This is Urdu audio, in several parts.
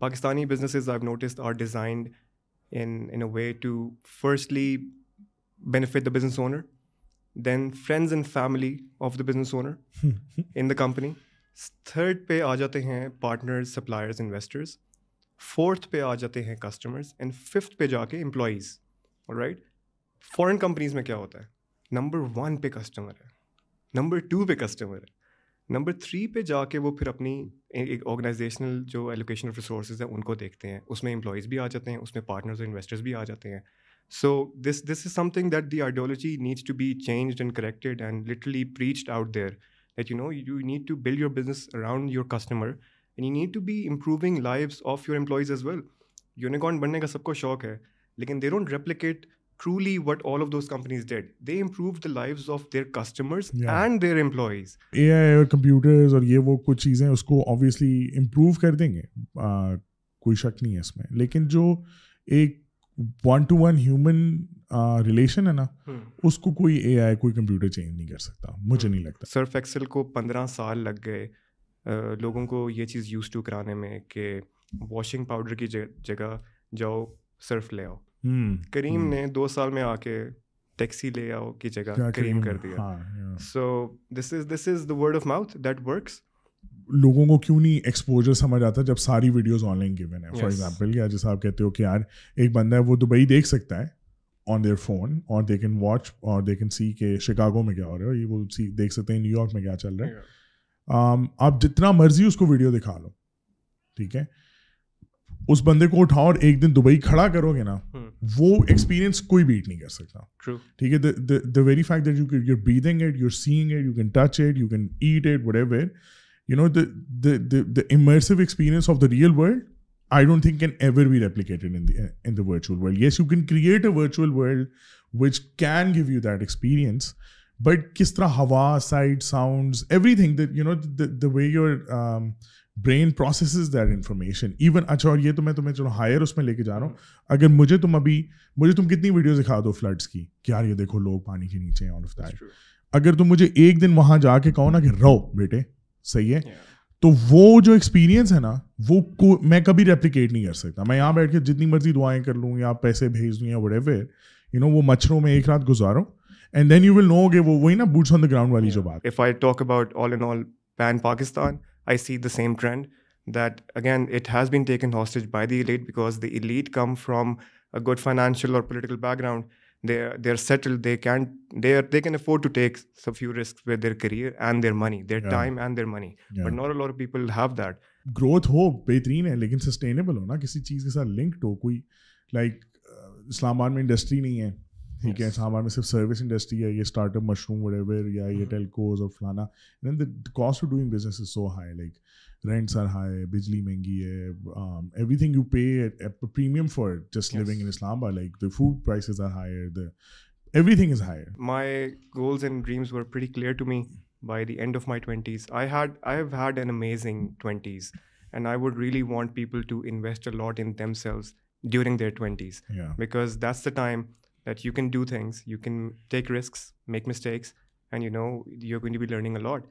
Pakistani businesses I had are designed in in a way to firstly benefit the business owner then friends and family of the business owner in the company third پہ آ جاتے ہیں پارٹنرز سپلائرز انویسٹرز فورتھ پہ آ جاتے ہیں کسٹمرز اینڈ ففتھ پہ جا کے امپلائیز رائٹ فورن کمپنیز میں کیا ہوتا ہے نمبر ون پہ کسٹمر ہے نمبر ٹو پہ کسٹمر ہے نمبر تھری پہ جا کے وہ پھر اپنی ایک آرگنائزیشنل جو ایلوکیشن آف ریسورسز ہیں ان کو دیکھتے ہیں اس میں امپلائیز بھی آ جاتے ہیں اس میں پارٹنرز اور انویسٹرز بھی آ جاتے ہیں so this this is something that the ideology needs to be changed and corrected and لٹلی preached out there that you know you need to build your business around your customer and you need to be improving life of your employees as well unicorn بننے کا سب کو شوق ہے لیکن they don't replicate truly what all of those companies did they improve the life of their customers and their employees A I اور کمپیوٹرز اور یہ وہ کچھ چیزیں اس کو آبویسلی امپروو کر دیں گے کوئی شک نہیں ہے اس میں لیکن جو ایک one to one human relation ہے نا اس کو کوئی اے آئی کوئی کمپیوٹر چینج نہیں کر سکتا مجھے نہیں لگتا سرف ایکسل کو پندرہ سال لگ گئے لوگوں کو یہ چیز یوز ٹو کرانے میں کہ واشنگ پاؤڈر کی جگہ جاؤ سرف لے آؤ کریم نے دو سال میں آ کے ٹیکسی لے آؤ کی جگہ کریم کر دیا so this is this is the word of mouth that works لوگوں کو کیوں نہیں ایکسپوجر سمجھ آتا جب ساری ویڈیوز آن لائن گیون ہیں فار ایگزامپل یا جیسے آپ کہتے ہو کہ یار ایک بندہ ہے وہ دبئی دیکھ سکتا ہے آن دیئر فون اور دے کین واچ اور دے کین سی کہ شکاگو میں کیا ہو رہا ہے وہ سی دیکھ سکتے ہیں نیو یارک میں کیا چل رہا ہے آپ جتنا مرضی اس کو ویڈیو دکھا لو ٹھیک ہے اس بندے کو اٹھاؤ اور ایک دن دبئی کھڑا کرو گے نا وہ ایکسپیرینس کوئی بیٹ نہیں کر سکتا ٹھیک ہے the very fact that you you breathing it you are seeing it you can touch it you can eat it whatever you know the immersive experience of the real world I don't think can ever be replicated in the virtual world yes you can create a virtual world which can give you that experience but کس طرح ہوا sight sounds everything that you know the way your brain processes that information even اچھا اور یہ تو میں تمہیں چلو ہائر اس میں لے کے جا رہا ہوں اگر مجھے تم ابھی مجھے تم کتنی ویڈیوز دکھا دو فلڈس کی کہ یار یہ دیکھو لوگ پانی کے نیچے ہیں آل آف دیٹ اگر تم مجھے ایک دن وہاں جا کے کہو نا کہ رہو بیٹے صحیح ہے تو وہ جو ایکسپیرینس ہے نا وہ کو میں کبھی ریپلیکیٹ نہیں کر سکتا میں یہاں بیٹھ کے جتنی مرضی دعائیں کر لوں یا پیسے بھیج دوں یا وڈ ایور یو نو وہ مچھروں میں ایک رات گزاروں and then you will know گے وہ وہی نا بوٹس آن دا گراؤنڈ والی جو بات if I talk about all in all pan Pakistan I see the same trend that again it has been taken hostage by the elite because the elite come from good financial اور political background they they they they they are are settle can can afford to take few risk with گراؤنڈل career and their time and their have that growth ہو بہترین ہے لیکن سسٹینیبل ہو نا کسی چیز کے ساتھ لنکڈ ہو کوئی لائک اسلام آباد میں انڈسٹری نہیں ہے ٹھیک ہے ہمارے میں صرف سروس انڈسٹری ہے یہ اسٹارٹ اپ مشروم وڈیور یا یہ ٹیلکوز اور فلانا then the cost of doing business is so high like rents are high بجلی مہنگی ہے everything you pay premium for just living in Islamabad like the food prices are higher the everything is higher my goals and dreams were pretty clear to me by the end of my twenties I had I have had an amazing twenties and I would really want people to invest a lot in themselves during their twenties because that's the time that you can do things, you can take risks, make mistakes, and you know you're going to be learning a lot.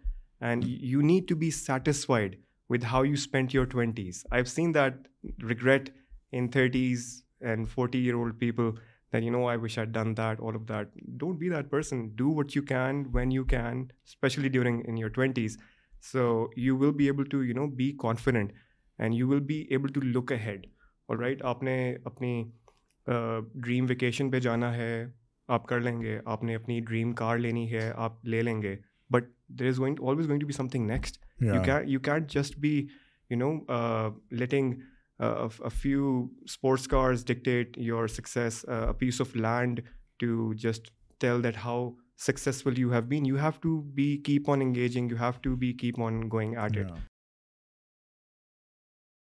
And you need to be satisfied with how you spent your 20s. I've seen that regret in 30s and 40-year-old people that, you know, I wish I'd done that, all of that. Don't be that person. Do what you can when you can, especially in your 20s. So you will be able to, you know, be confident and you will be able to look ahead. All right, aapne apni dream vacation پہ جانا ہے آپ کر لیں گے آپ نے اپنی ڈریم کار لینی ہے آپ لے لیں گے but there is going always going to be something next you can just be you know letting few sports cars dictate your success piece of land to just tell that how successful you have been you have to be keep on engaging you have to be keep on going at it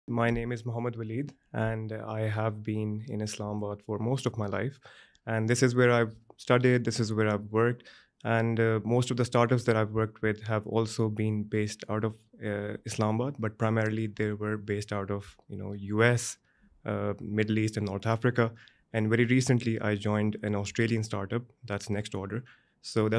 My name is Mohammed Waleed, and I have been in Islamabad for most of my life. And this is where I've studied, this is where I've worked. And uh, most of the startups that I've worked with have also been based out of uh, Islamabad, but primarily they were based out of, US, uh, Middle East and North Africa. And very recently I joined an Australian startup, that's Next Order, سب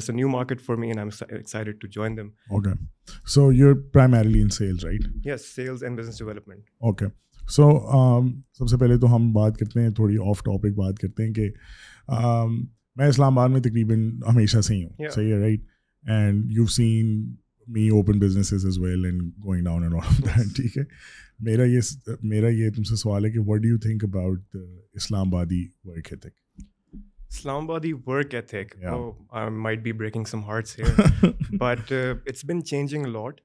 سے پہلے تو ہم بات کرتے ہیں تھوڑی آف ٹاپک بات کرتے ہیں کہ میں اسلام آباد میں تقریباً ہمیشہ سے ہی ہوں صحیح ہے تم سے سوال ہے کہ what think about Islamabadi Islamabadi work ethic. Yeah. Oh, I might be breaking some hearts here, but uh, it's been changing a lot,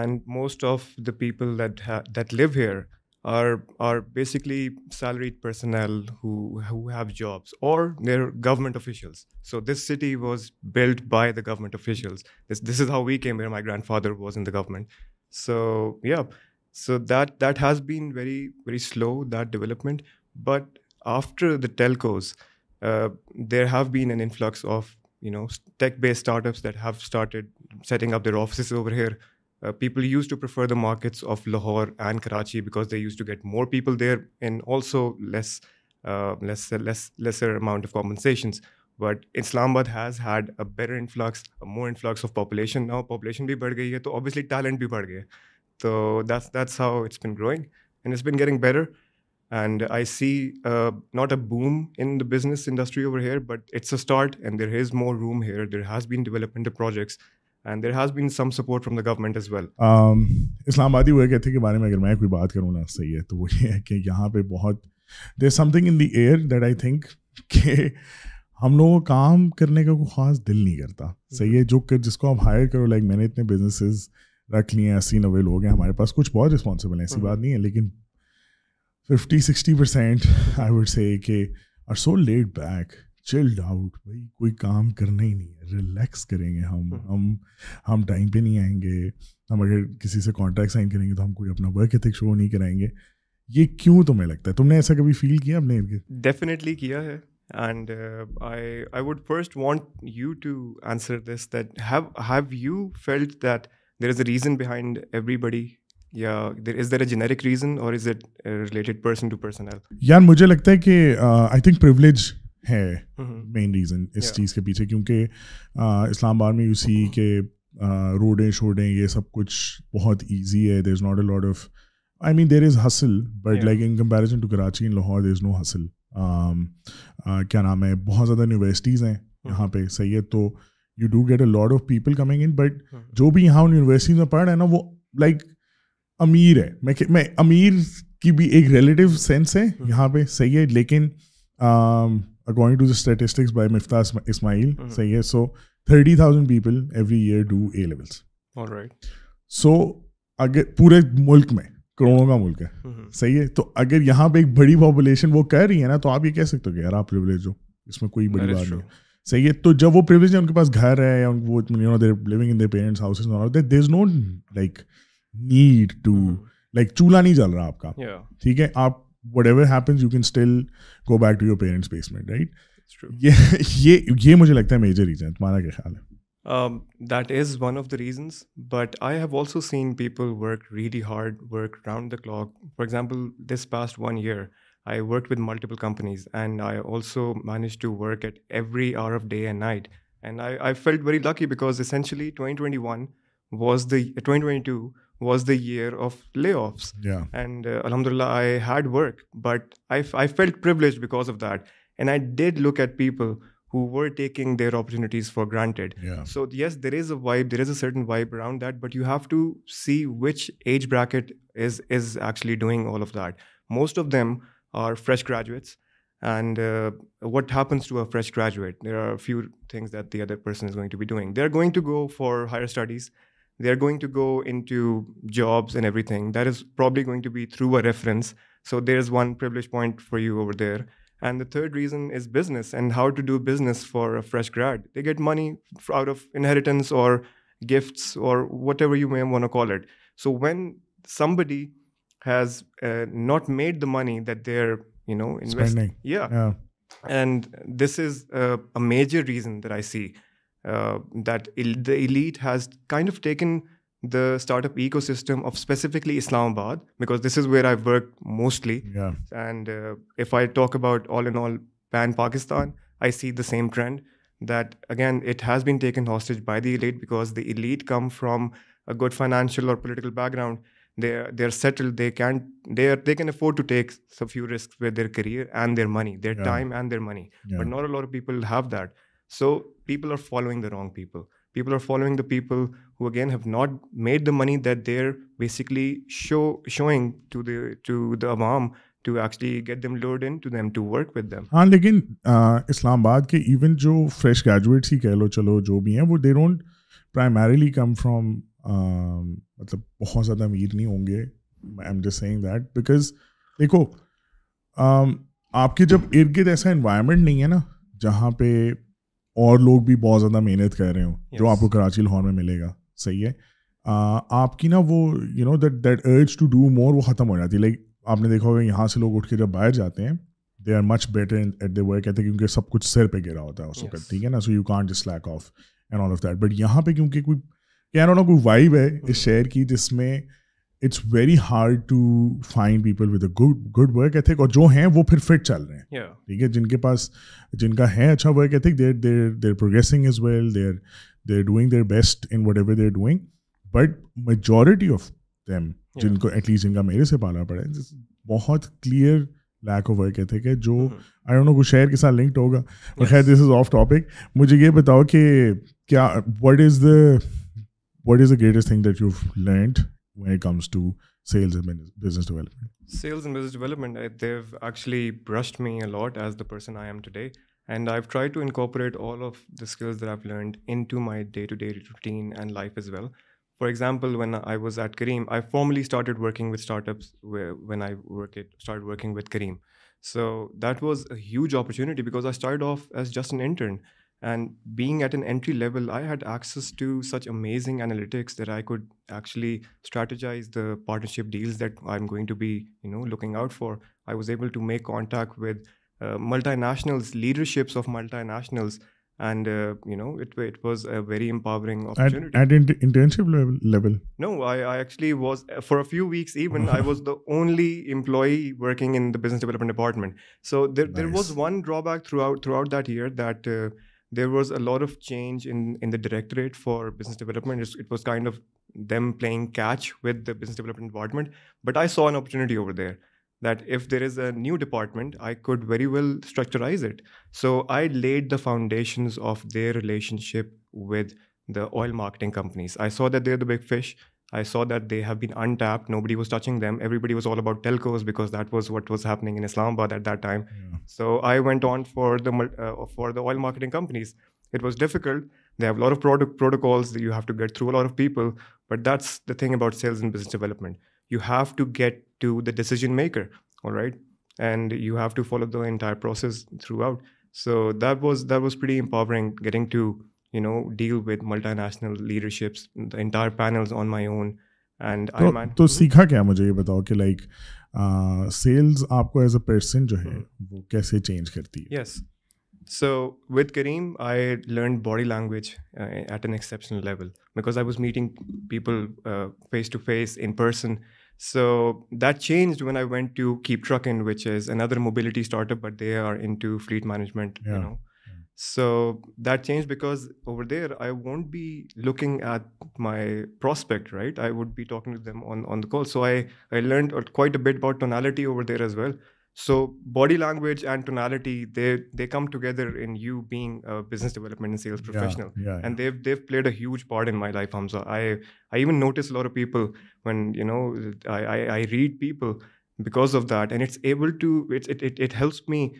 and most of the people that live here are basically salaried personnel who have jobs, or they're government officials. So this city was built by the government officials. This is how we came here. My grandfather was in the government. So yeah, so that has been very, very slow, that development. But after the telcos, there have been an influx of you know tech base startups that have started setting up their offices over here people used to prefer the markets of Lahore and Karachi because they used to get more people there and also less lesser amount of compensations but Islamabad has had a better influx more influx of population population بھی بڑھ گئی ہے تو اوبیسلی ٹیلنٹ بھی بڑھ گیا getting better and I see not a boom in the business industry over here but it's a start and there has more room here there has been development projects and there has been some support from the government is well Islamabadi وہ کہتے کے بارے میں اگر میں کوئی بات کروں نا صحیح ہے تو وہ یہ ہے کہ یہاں پہ بہت دیر something in the air that I think کہ ہم لوگوں کو کام کرنے کا کوئی خاص دل نہیں کرتا صحیح ہے جو کہ جس کو آپ ہائر کرو لائک میں نے اتنے بزنسز رکھ لیے ہیں اسی نوے لوگ ہیں ہمارے پاس کچھ بہت رسپانسبل ہیں ایسی ہاں۔ بات نہیں ہے لیکن fifty sixty percent I would say کہ are so laid back chilled out بھائی کوئی کام کرنا ہی نہیں ہے ریلیکس کریں گے ہم ہم ہم ٹائم پہ نہیں آئیں گے ہم اگر کسی سے کانٹریکٹ سائن کریں گے تو ہم کوئی اپنا ورک ایتھک شو نہیں کرائیں گے یہ کیوں تمہیں لگتا ہے تم نے ایسا کبھی فیل کیا اپنے ڈیفینیٹلی کیا ہے and I would first want you to answer this that have have you felt that there is a reason behind every بڑی Uh, یار مجھے لگتا ہے کہ آئی تھنک ہے مین mm-hmm. ریزن اس چیز کے پیچھے کیونکہ اسلام آباد میں یو سی کہ روڈیں شوڈیں یہ سب کچھ بہت ایزی ہے there is not a lot of I mean there is hustle but like in comparison to Karachi in Lahore there is no hustle کیا نام ہے بہت زیادہ یونیورسٹیز ہیں mm-hmm. یہاں پہ صحیح ہے تو you do get a lot of people coming in but جو بھی یہاں ان یونیورسٹیز میں پڑھ رہے ہیں نا وہ لائک امیر ہے میں میں امیر کی بھی ایک ریلیٹیو سینس ہے یہاں پہ صحیح ہے لیکن according to the statistics by Miftah Ismail صحیح ہے so thirty thousand people every year do A levels so اگر پورے ملک میں کروڑوں کا ملک ہے صحیح ہے تو اگر یہاں پہ ایک بڑی پاپولیشن وہ کر رہی ہے نا تو آپ یہ کہہ سکتے ہو کہ یار آپ پریولیج ہو اس میں کوئی بڑی بات نہیں صحیح ہے تو جب وہ پریولیج ہے ان کے پاس گھر ہے وہ living in their parents houses there is not like need to like چولہا نہیں جل رہا آپ کا ٹھیک ہے آپ whatever happens you can still go back to your parents basement right یہ یہ مجھے لگتا ہے میجر ریزن تمہارا کیا خیال ہے that is one of the reasons but I have also seen people work really hard work round the clock for example this past one year I work with multiple companies and I also manage to work at every hour of day and night and I I felt very lucky because essentially twenty twenty one was the twenty twenty two was the year of layoffs. Yeah. And uh, alhamdulillah, I had work, but I felt privileged because of that. And I did look at people who were taking their opportunities for granted. Yeah. So yes, there is a vibe, there is a certain vibe around that, but you have to see which age bracket is actually doing all of that. Most of them are fresh graduates. And uh, what happens to a fresh graduate? There are a few things that the other person is going to be doing. They're going to go for higher studies they're going to go into jobs and everything. That is probably going to be through a reference. So there's one privilege point for you over there. And the third reason is business and how to do business for a fresh grad. They get money out of inheritance or gifts or whatever you may want to call it. So when somebody has uh, not made the money that they're, investing. Spending. Yeah. And this is a major reason that I see. Uh, that the elite has kind of taken the startup ecosystem of specifically Islamabad, because this is where I work mostly. Yeah. And uh, if I talk about all in all pan-Pakistan, I see the same trend that, again, it has been taken hostage by the elite, because the elite come from a good financial or political background. They're settled. They can afford to take some few risks with their career and their money, their time and their money. Yeah. But not a lot of people have that. So people are following the wrong people people are following the people who again have not made the money that they are basically show showing to to the عوام actually get load in to them to work with them ہاں لیکن اسلام آباد کے ایون جو فریش گریجویٹس ہی کہہ لو چلو جو بھی ہیں وہ they don't primarily come from مطلب بہت زیادہ امیر نہیں ہوں گے I am just that because دیکھو آپ کے جب ارد گرد ایسا انوائرمنٹ نہیں ہے نا جہاں پہ اور لوگ بھی بہت زیادہ محنت کر رہے ہوں جو آپ کو کراچی لاہور میں ملے گا صحیح ہے آپ کی نا وہ you know that that urge to do more وہ ختم ہو جاتی ہے لائک آپ نے دیکھا ہوگا یہاں سے لوگ اٹھ کے جب باہر جاتے ہیں they are much better at the work کہتے ہیں کیونکہ سب کچھ سر پہ گرا ہوتا ہے اس وقت ٹھیک ہے نا so you can't dish lack of and all of that but یہاں پہ کیونکہ کوئی کہنا نا کوئی وائب ہے اس mm-hmm. شہر کی جس میں it's very hard to find people with a good work ethic اور جو ہیں وہ پھر فٹ چل رہے ہیں ٹھیک ہے جن کے پاس جن کا ہے اچھا work ethic they're they're they're progressing is well they're they're doing their best in whatever they're doing but majority of them جن کو ایٹ لیسٹ جن کا میرے سے پالا پڑا ہے بہت clear lack of work ethic ہے جو آئی ڈونٹ نو کچھ شہر کے ساتھ لنکڈ ہوگا خیر دس از آف ٹاپک مجھے یہ بتاؤ کہ کیا what is the what is the greatest thing that you learned when it comes to sales and business development? Sales and business development, eh, they've actually brushed me a lot as the person I am today. And I've tried to incorporate all of the skills that I've learned into my day-to-day routine and life as well. For example, when I was at Kareem, I formally started working with startups started working with Kareem. So that was a huge opportunity because I started off as just an intern. And being at an entry level, I had access to such amazing analytics that I could actually strategize the partnership deals that I'm going to be, looking out for. I was able to make contact with uh, multinationals, leaderships of multinationals, and uh, it was a very empowering opportunity. At internship level? No, I actually was, uh, for a few weeks even, I was the only employee working in the business development department. So there was one drawback throughout that year that there was a lot of change in the Directorate for Business Development. It was kind of them playing catch with the Business Development Department. But I saw an opportunity over there that if there is a new department, I could very well structurize it. So I laid the foundations of their relationship with the oil marketing companies. I saw that they're the big fish. I saw that they have been untapped. Nobody was touching them. Everybody was all about telcos because that was what was happening in Islamabad at that time. Yeah. So I went on for the uh, oil marketing companies. It was difficult. They have a lot of protocols that you have to get through a lot of people. But that's the thing about sales and business development. You have to get to the decision maker, all right? And you have to follow the entire process throughout. So that was pretty empowering, getting to you know deal with multinational leaderships entire panels on my own and تو سیکھا کیا مجھے یہ بتاؤ کہ لائک سیلز آپ کو ایز اے پرسن جو ہے hmm. وہ کیسے چینج کرتی ہے yes so with Careem I learn body language at an exceptional level because I was meeting people face to face in person so that change when I went to cap truck in which is under mobility start up but they are into fleet management you know So that changed because over there, I won't be looking at my prospect, right? I would be talking to them on the call. So I learned quite a bit about tonality over there as well. So body language and tonality, they come together in you being a business development and sales professional. And they've played a huge part in my life, Hamza. I even notice a lot of people when, I read people because of that, and it's able to it helps me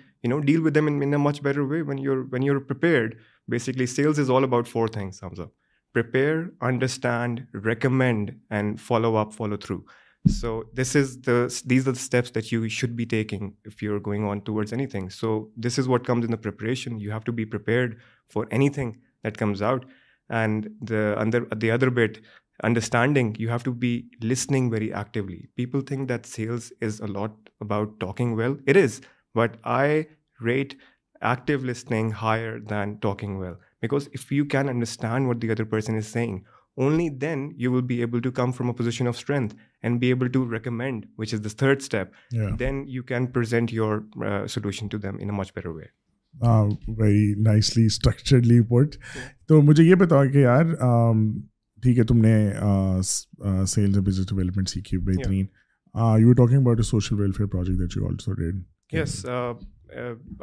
deal with them in a much better way when you're prepared. Basically, sales is all about four things, sums up: prepare, understand, recommend, and follow up, follow through. So these are the steps that you should be taking if you're going on towards anything. So this is what comes in the preparation. You have to be prepared for anything that comes out. And the other bit understanding you have to be listening very actually people think that sales is lot about talking well it is but I rate active listening higher than talking well because if you can understand what the other person is saying only then you will be able to come from a position of strength and be able to recommend which is the third step then you can present your solution to them in much better way very nicely print یورڈ تو مجھے یہ بتاؤ کہ یار ٹھیک ہے تم نے سیلز اور بزنس ڈیولپمنٹ سیکھی بہترین you are talking about a social welfare project that you also did yes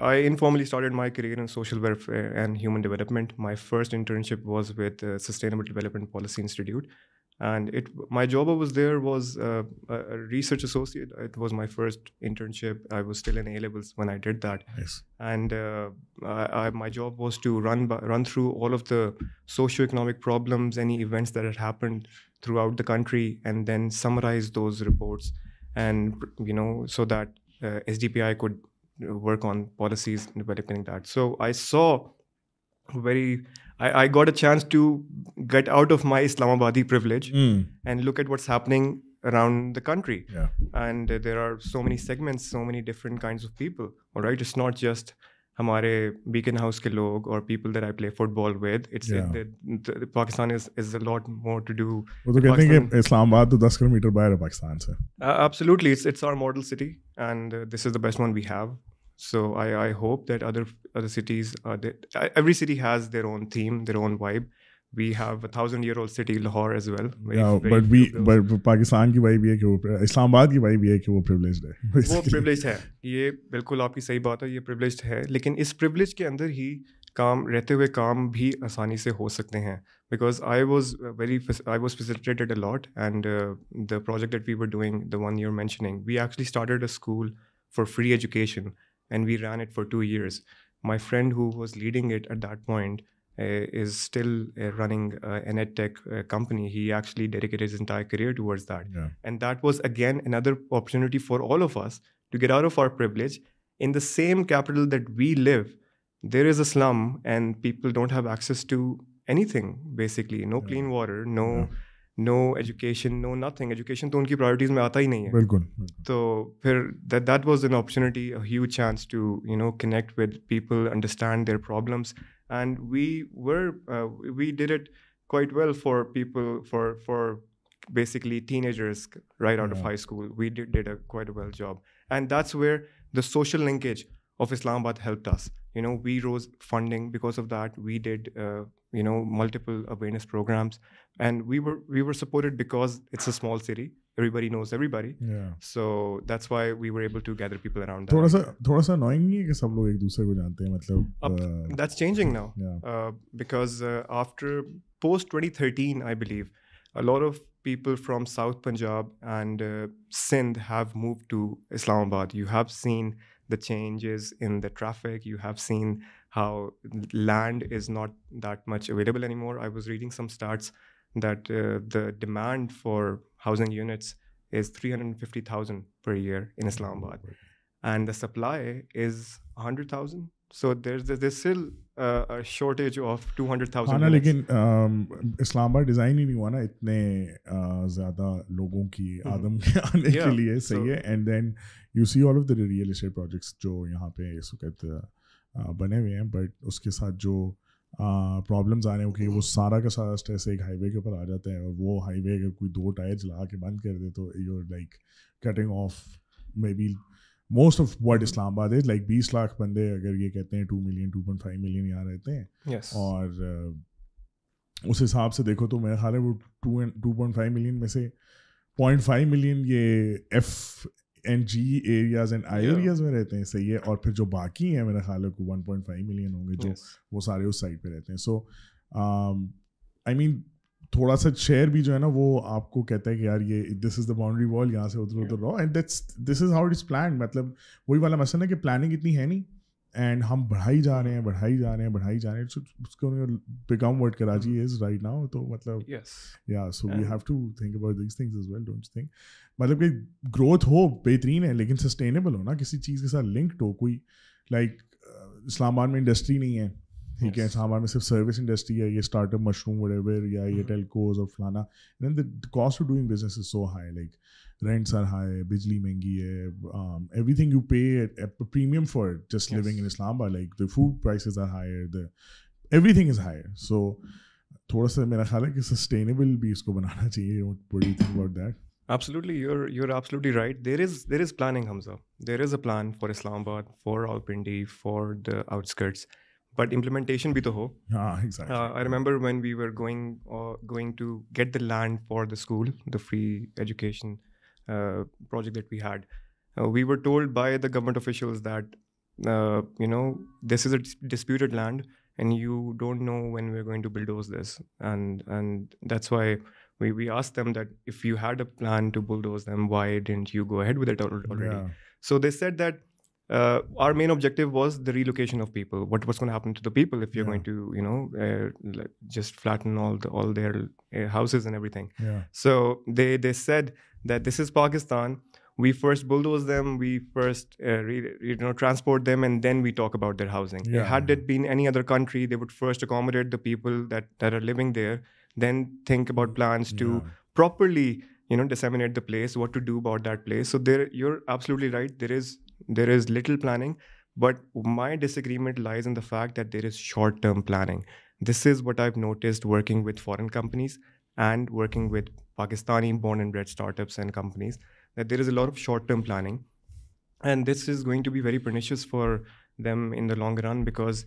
I informally started my career in social welfare and human development my first internship was with sustainable development policy institute And my job I was there was uh, a research associate. It was my first internship. I was still in A-levels when I did that. Yes. And uh, my job was to run through all of the socioeconomic problems, any events that had happened throughout the country, and then summarize those reports. And, so that uh, SDPI could work on policies developing that. So I saw very I got a chance to get out of my اسلام آبادی privilege and look at what's happening around the country and there are so many segments so many different kinds of people اور رائٹ اٹس ناٹ جسٹ ہمارے بیکن ہاؤس کے لوگ اور people that I play football with it's Pakistan is is a lot more to do وہ تو کہتے ہیں کہ اسلام آباد تو 10 کلومیٹر باہر ہے پاکستان سے absolutely it's it's our model city and this is the best one we have so I I hope that other other cities every city has their own theme their own vibe we have thousand year old city Lahore as well but we but Pakistan کی وائب یہ کہ وہ اسلام آباد کی وائب یہ کہ وہ پرولیج ہے وہ پرولیج ہے یہ بالکل آپ کی صحیح بات ہے یہ پرولیج ہے لیکن اس پرولیج کے اندر ہی کام رہتے ہوئے کام بھی آسانی سے ہو سکتے ہیں because I was very I was facilitated a lot and the project that we were doing the one you are mentioning we actually started a school for free education and we ran it for 2 years. My friend who was leading it at that point uh, is still uh, running uh, an edtech company. He actually dedicated his entire career towards that. Yeah. And that was, again, another opportunity for all of us to get out of our privilege. In the same capital that we live, there is a slum and people don't have access to anything, basically. No clean water, no no education no nothing education تو ان کی پرائرٹیز میں آتا ہی نہیں ہے بالکل تو پھر that that an an huge chance to you know connect with people understand their problems and we were we did it quite well for people for for basically teenagers right out of high school we did a quite well job and that's where the social linkage of Islamabad help this you know we rows funding because of that we did you know multiple awareness and we everybody knows everybody so that's why we لوگ ایک دوسرے کو جانتے ہیں مطلب lot of people from south Punjab and Sindh have move to Islamabad you have seen the changes in the traffic. You have seen how land is not that much available anymore. I was reading some stats that uh, the demand for housing units is 350,000 per year in Islamabad. Oh, and the supply is hundred thousand so there there still shortage of two hundred thousand لیکن اسلام آباد ڈیزائن ہی نہیں ہوا نا اتنے زیادہ لوگوں کی آدم hmm. کے آنے کے لیے صحیح ہے and then you see all of the real estate projects جو یہاں پہ اس وقت بنے ہوئے ہیں بٹ اس کے ساتھ جو پرابلمز آ رہے ہیں کہ وہ hmm. سارا کا سارا اسٹریس ایک ہائی وے کے اوپر آ جاتا ہے اور وہ ہائی وے اگر کوئی دو ٹائر جلا کے بند کر دے تو you like cutting off maybe most of word Islamabad is like بیس لاکھ بندے اگر یہ کہتے ہیں two two million million point five یہاں رہتے ہیں اور اس حساب سے دیکھو تو میرا خیال ہے وہ ٹو پوائنٹ فائیو ملین میں سے پوائنٹ فائیو ملین یہ F and G areas and I areas میں رہتے ہیں صحیح ہے اور پھر جو باقی ہیں میرا خیال ہے ون پوائنٹ فائیو ملین ہوں گے جو وہ سارے اس سائڈ پہ رہتے ہیں سو آئی مین تھوڑا سا شیئر بھی جو ہے نا وہ آپ کو کہتا ہے کہ یار یہ this is the boundary wall یہاں سے ادھر ادھر رہو and that's this is how it is planned مطلب وہی والا مسئلہ ہے کہ پلاننگ اتنی ہے نہیں اینڈ ہم بڑھائی جا رہے ہیں بڑھائی جا رہے ہیں بڑھائی جا رہے ہیں become word Karachi is right now تو مطلب یا so we have to think about these think is well don't think مطلب کہ گروتھ ہو بہترین ہے لیکن سسٹینیبل ہو نا کسی چیز کے ساتھ لنکڈ ہو کوئی لائک اسلام آباد میں انڈسٹری نہیں ہے ٹھیک ہے سامان میں صرف سروس انڈسٹری ہے یہ start up mushroom would ever یا یہ ٹیلکوز اور فلانا then the cost of doing business is so high like rents are high بجلی مہنگی ہے everything you pay premium for just living in Islamabad like the food prices are higher the everything is higher so تھوڑا سا میرا خیال ہے کہ سسٹینیبل بھی اس کو بنانا چاہیے absolutely you you are absolutely right there is there is planning Hamza there is a plan for Islamabad for out Pindi for the outskirts but implementation بھی تو ہو I remember when we are going going to get the land for the school the free education project that we had we were told by the government officials that you know this is a disputed land and you don't know when we are going to bulldoze this and and that's why we we as them that if you had a plan to bulldoze them why didn't you go ahead with so set that Uh, our main objective was the relocation of people. What's going to happen to the people if you're going to, uh, just flatten all their uh, houses and everything? Yeah. So they said that this is Pakistan. We first bulldoze them. We first transport them, and then we talk about their housing. Yeah. Had it been any other country, they would first accommodate the people that are living there, then think about plans to properly disseminate the place, what to do about that place. So you're absolutely right. There is there is little planning, but my disagreement lies in the fact that there is short-term planning. This is what I've noticed working with foreign companies and working with Pakistani born and bred startups and companies, that there is a lot of short-term planning. And this is going to be very pernicious for them in the long run, because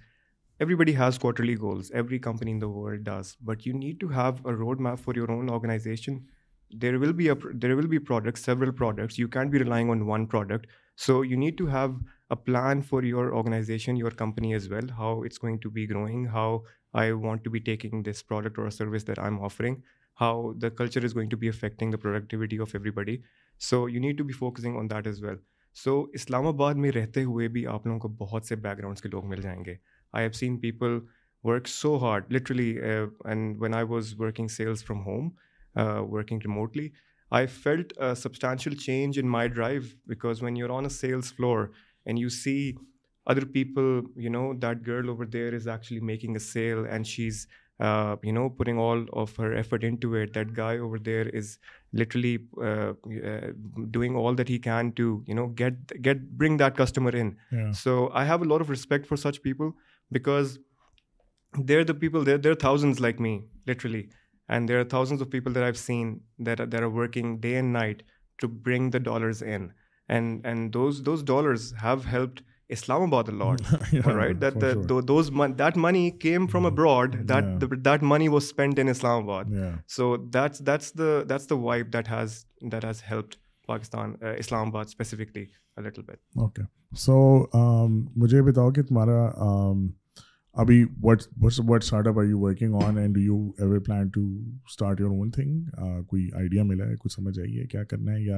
everybody has quarterly goals. Every company in the world does. But you need to have a roadmap for your own organization. There will be products, several products. You can't be relying on one product so you need to have a plan for your organization your company as well how it's going to be growing how I want to be taking this product or service that I am offering how the culture is going to be affecting the productivity of everybody so you need to be focusing on that is well so Islamabad میں رہتے ہوئے بھی آپ لوگوں کو بہت سے بیک گراؤنڈس کے لوگ مل جائیں گے I have seen people work so hard literally and when I was working sales from home working remotely I felt a substantial change in my drive, because when you're on a sales floor and you see other people, you know, that girl over there is actually making a sale and she's, uh, you know, putting all of her effort into it. That guy over there is literally uh, uh, doing all that he can to, you know, bring that customer in. Yeah. So I have a lot of respect for such people, because they're the people, they're thousands like me, literally. And there are thousand of people there I seen that there are working day and night to bring the dollars in and and those those dollars have helped Islamabad lot that money came from abroad that money was spend in Islamabad so that's that's the that's the wife that has that has helped Pakistan Islamabad specifically okay so مجھے بتاؤ کہ تمہارا um, ابھی what what start up are you working on and you ever plan to start your own thing کوئی آئیڈیا ملا ہے کچھ سمجھ آئی ہے کیا کرنا ہے یا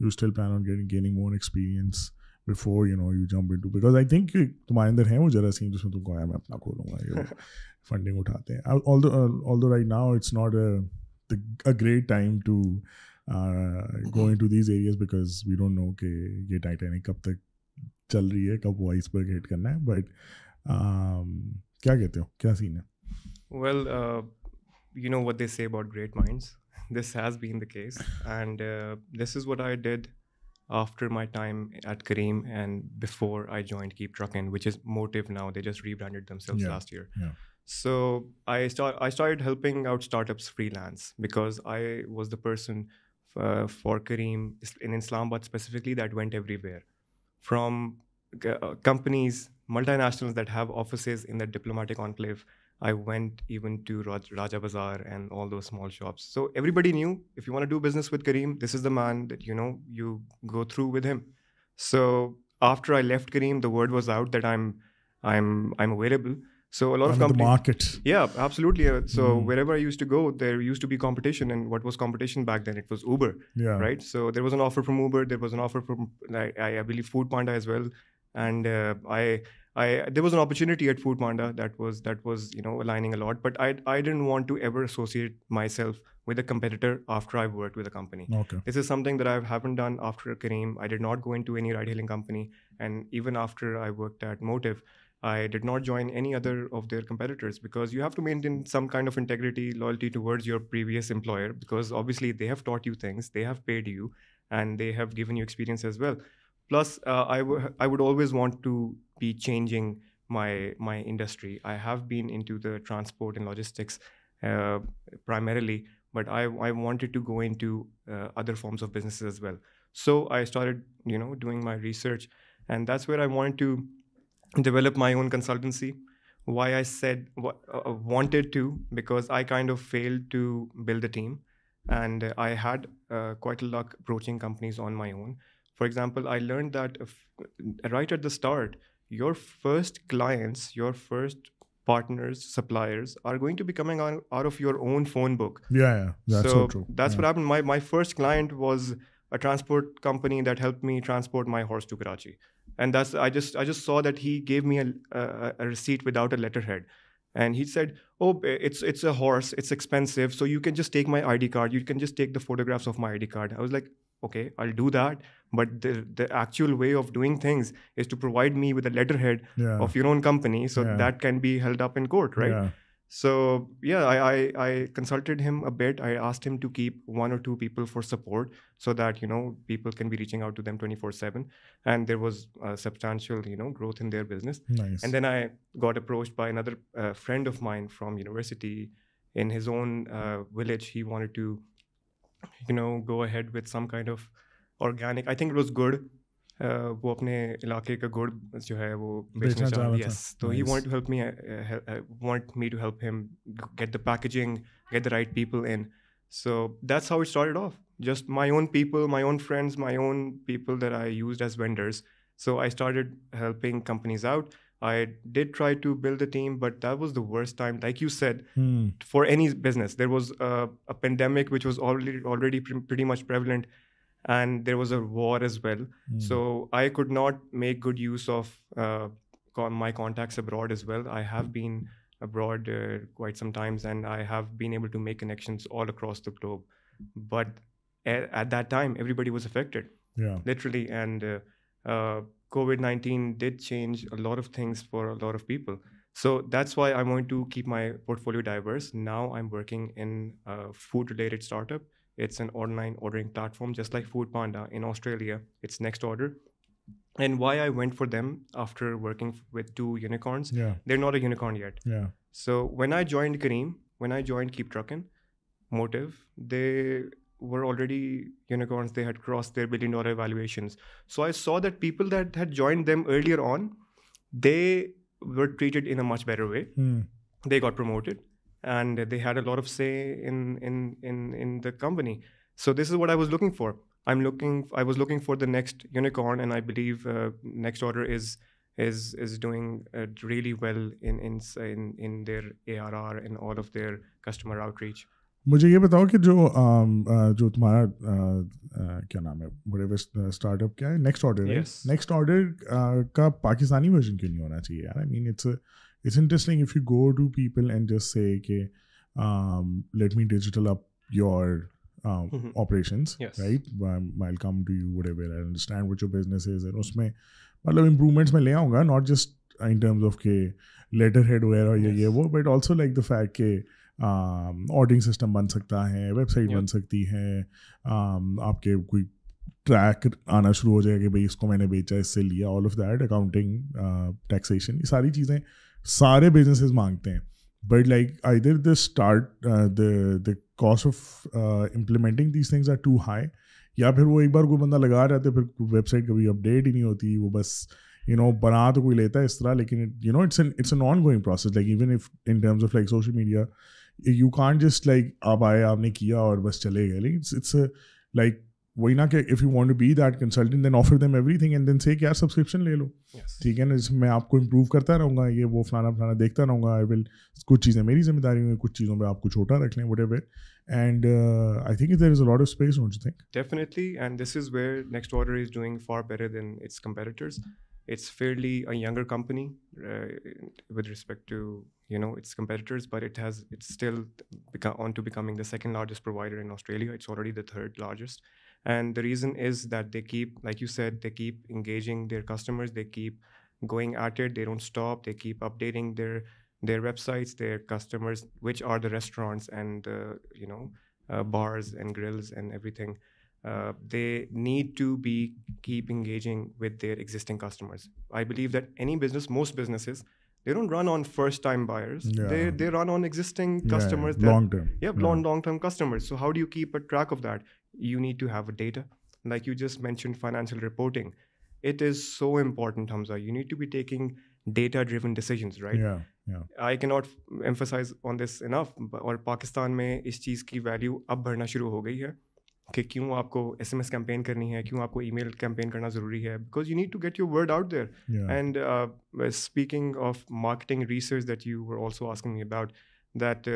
you still plan on gaining more experience before you know you jump in to because I think تمہارے اندر ہیں وہ ذرا سی جس میں اپنا کھولوں گا فنڈنگ اٹھاتے ہیں although right now it's not a great time to going to these areas because we don't know کہ یہ ٹائٹینک کب تک چل رہی ہے کب وہ پر گیٹ کرنا ہے بٹ کیا کیا کہتے ہو سین ہے well you know what they C about great minds this has been the case and this is what I did after my time at Careem and before I joined cap truck and which is Motive now they just rebranded them sale last year so I start helping out start ups freelance because I was the person for Careem in Islamabad specifically that went every where from Uh, companies, multinationals that have offices in the diplomatic enclave. I went even to Raja Bazaar and all those small shops. So everybody knew, if you want to do business with Kareem, this is the man that, you know, you go through with him. So after I left Kareem, the word was out that I'm available. So a lot of companies, the market. Yeah, absolutely. Uh, so hmm. wherever I used to go, there used to be competition. And what was competition back then? It was Uber, right? So there was an offer from Uber. There was an offer from, I believe, Food Panda as well. And uh, there was an opportunity at Foodpanda that was aligning a lot, but I didn't want to ever associate myself with a competitor after I've worked with a company. Okay. This is something that I haven't done after Kareem. I did not go into any ride-hailing company, and even after I worked at Motive, I did not join any other of their competitors, because you have to maintain some kind of integrity, loyalty towards your previous employer, because obviously they have taught you things, they have paid you, and they have given you experience as well. Plus, uh, I would always want to be changing my industry. I have been into the transport and logistics uh, primarily, but I wanted to go into uh, other forms of businesses as well. So I started, doing my research, and that's where I wanted to develop my own consultancy. Why I said wanted to, because I kind of failed to build a team, and I had quite a luck approaching companies on my own. For example, I learned that right at the start, your first clients, your first partners, suppliers are going to be coming on out of your own phone book. Yeah, that's so true. That's what happened. My first client was a transport company that helped me transport my horse to Karachi, and that's I just saw that he gave me a receipt without a letterhead, and he said, "Oh, it's a horse. It's expensive. So you can just take my ID card. You can just take the photographs of my ID card." I was like, okay, I'll do that. But the actual way of doing things is to provide me with a letterhead of your own company, so that can be held up in court, right? Yeah. So yeah, I consulted him a bit. I asked him to keep 1 or 2 people for support so that, you know, people can be reaching out to them 24/7. And there was a substantial, you know, growth in their business. Nice. And then I got approached by another uh, friend of mine from university in his own uh, village. He wanted to you know go with some kind of organic I think it was good وہ اپنے علاقے کا گڑ جو ہے وہ بیچنا چاہ یس تو he want help me want me to help him get the packaging get the right people in so that's how start off just my own people my own friends my own people there I used as vendors so I start helping companies out I did try to build a team, but that was the worst time. Like you said, hmm. for any business, there was a pandemic which was already pretty much prevalent, and there was a war as well. Hmm. So I could not make good use of uh, my contacts abroad as well. I have hmm. been abroad uh, quite some times, and I have been able to make connections all across the globe. But at that time, everybody was affected, literally, and uh, COVID-19 did change a lot of things for a lot of people. So that's why I want to keep my portfolio diverse. Now I'm working in a food-related startup. It's an online ordering platform, just like Foodpanda in Australia. It's Next Order. And why I went for them after working with two unicorns, they're not a unicorn yet. Yeah. So when I joined Kareem, when I joined Keep Truckin', Motive, they were already unicorns. They had crossed their $1 billion valuations. So I saw that people that had joined them earlier on, they were treated in a much better way. Mm. They got promoted and they had a lot of say in the company. So this is what I was looking for. I was looking for the next unicorn, and I believe uh, Next Order is doing uh, really well in their ARR and all of their customer outreach. مجھے یہ بتاؤ کہ جو جو تمہارا کیا نام ہے بڑے اسٹارٹ اپ کیا ہے نیکسٹ آرڈر نیکسٹ آرڈر کا پاکستانی ورژن کیوں نہیں ہونا چاہیے یار I mean it's it's interesting if you go to people and جس سے کہ let me digital up your operations right well come to you would ever I understand what you business is اس میں مطلب امپرومنٹس میں لے آؤں گا not just in terms of کہ لیٹر ہیڈ وغیرہ یہ وہ but also like the fact کہ آڈنگ سسٹم بن سکتا ہے ویب سائٹ بن سکتی ہے آپ کے کوئی ٹریک آنا شروع ہو جائے گا کہ بھائی اس کو میں نے بیچا اس سے لیا all of that accounting taxation یہ ساری چیزیں سارے بزنسز مانگتے ہیں but like I there the start the cost of implementing these things are too high یا پھر وہ ایک بار کوئی بندہ لگا رہا تھا پھر ویب سائٹ کبھی اپڈیٹ ہی نہیں ہوتی وہ بس یو نو بنا تو کوئی لیتا ہے اس طرح لیکن you know it's an ongoing process like even if in terms of like social media you can't just like آپ آئے آپ نے کیا اور بس چلے گئے لیکن اٹس لائک وہی نہ کہ if you want to be that consultant then offer them everything and then سے کیا سبسکرپشن لے لو ٹھیک ہے نا جس میں آپ کو امپروو کرتا رہوں گا یہ وہ فلانا فلانا دیکھتا رہوں گا آئی ول کچھ چیزیں میری ذمہ داری ہوں گی کچھ چیزوں پہ آپ کو چھوٹا رکھ لیں whatever and I think there is a lot of space don't you think definitely and this is where next order is doing far better than its comparators It's fairly a younger company uh, with respect to, its competitors, but it's still on to becoming the second largest provider in Australia. It's already the third largest. And the reason is that they keep, like you said, they keep engaging their customers. They keep going at it. They don't stop. They keep updating their websites, their customers, which are the restaurants and uh, bars and grills and everything. They need to be keep engaging with their existing customers I believe that any business most business run on first time they run on existing customers long long term customers so how do you keep a track of that you need to have a data like you just mention financial reporting it is so important need to be taking data driven decisions right I کی not emphasize on this enough اور پاکستان میں اس چیز کی ویلیو اب بڑھنا شروع ہو گئی ہے کہ کیوں آپ کو ایس ایم ایس کیمپین کرنی ہے کیوں آپ کو ای میل کیمپین کرنا ضروری ہے because you need to get your word out there and speaking of marketing research that you are asking about that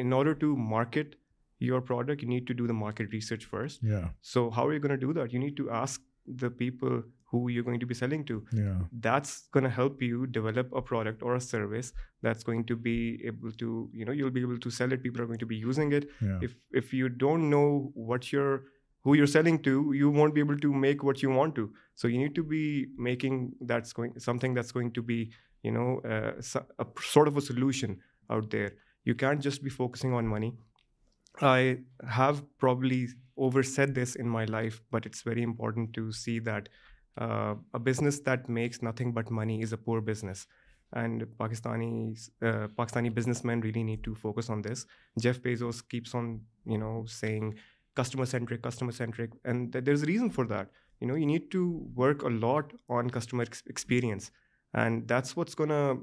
in order to market your product you need to do the market research first so how you gonna do that you need to ask the people who you're going to be selling to. Yeah. That's going to help you develop a product or a service that's going to be able to, you know, you'll be able to sell it. People are going to be using it. Yeah. If you don't know what who you're selling to, you won't be able to make what you want to. So you need to be making something that's going to be, you know, uh, a sort of a solution out there. You can't just be focusing on money. I have probably oversaid this in my life, but it's very important to see that a business that makes nothing but money is a poor business. And Pakistani businessmen really need to focus on this. Jeff Bezos keeps on, saying customer-centric. And there's a reason for that. You need to work a lot on customer experience. And that's what's gonna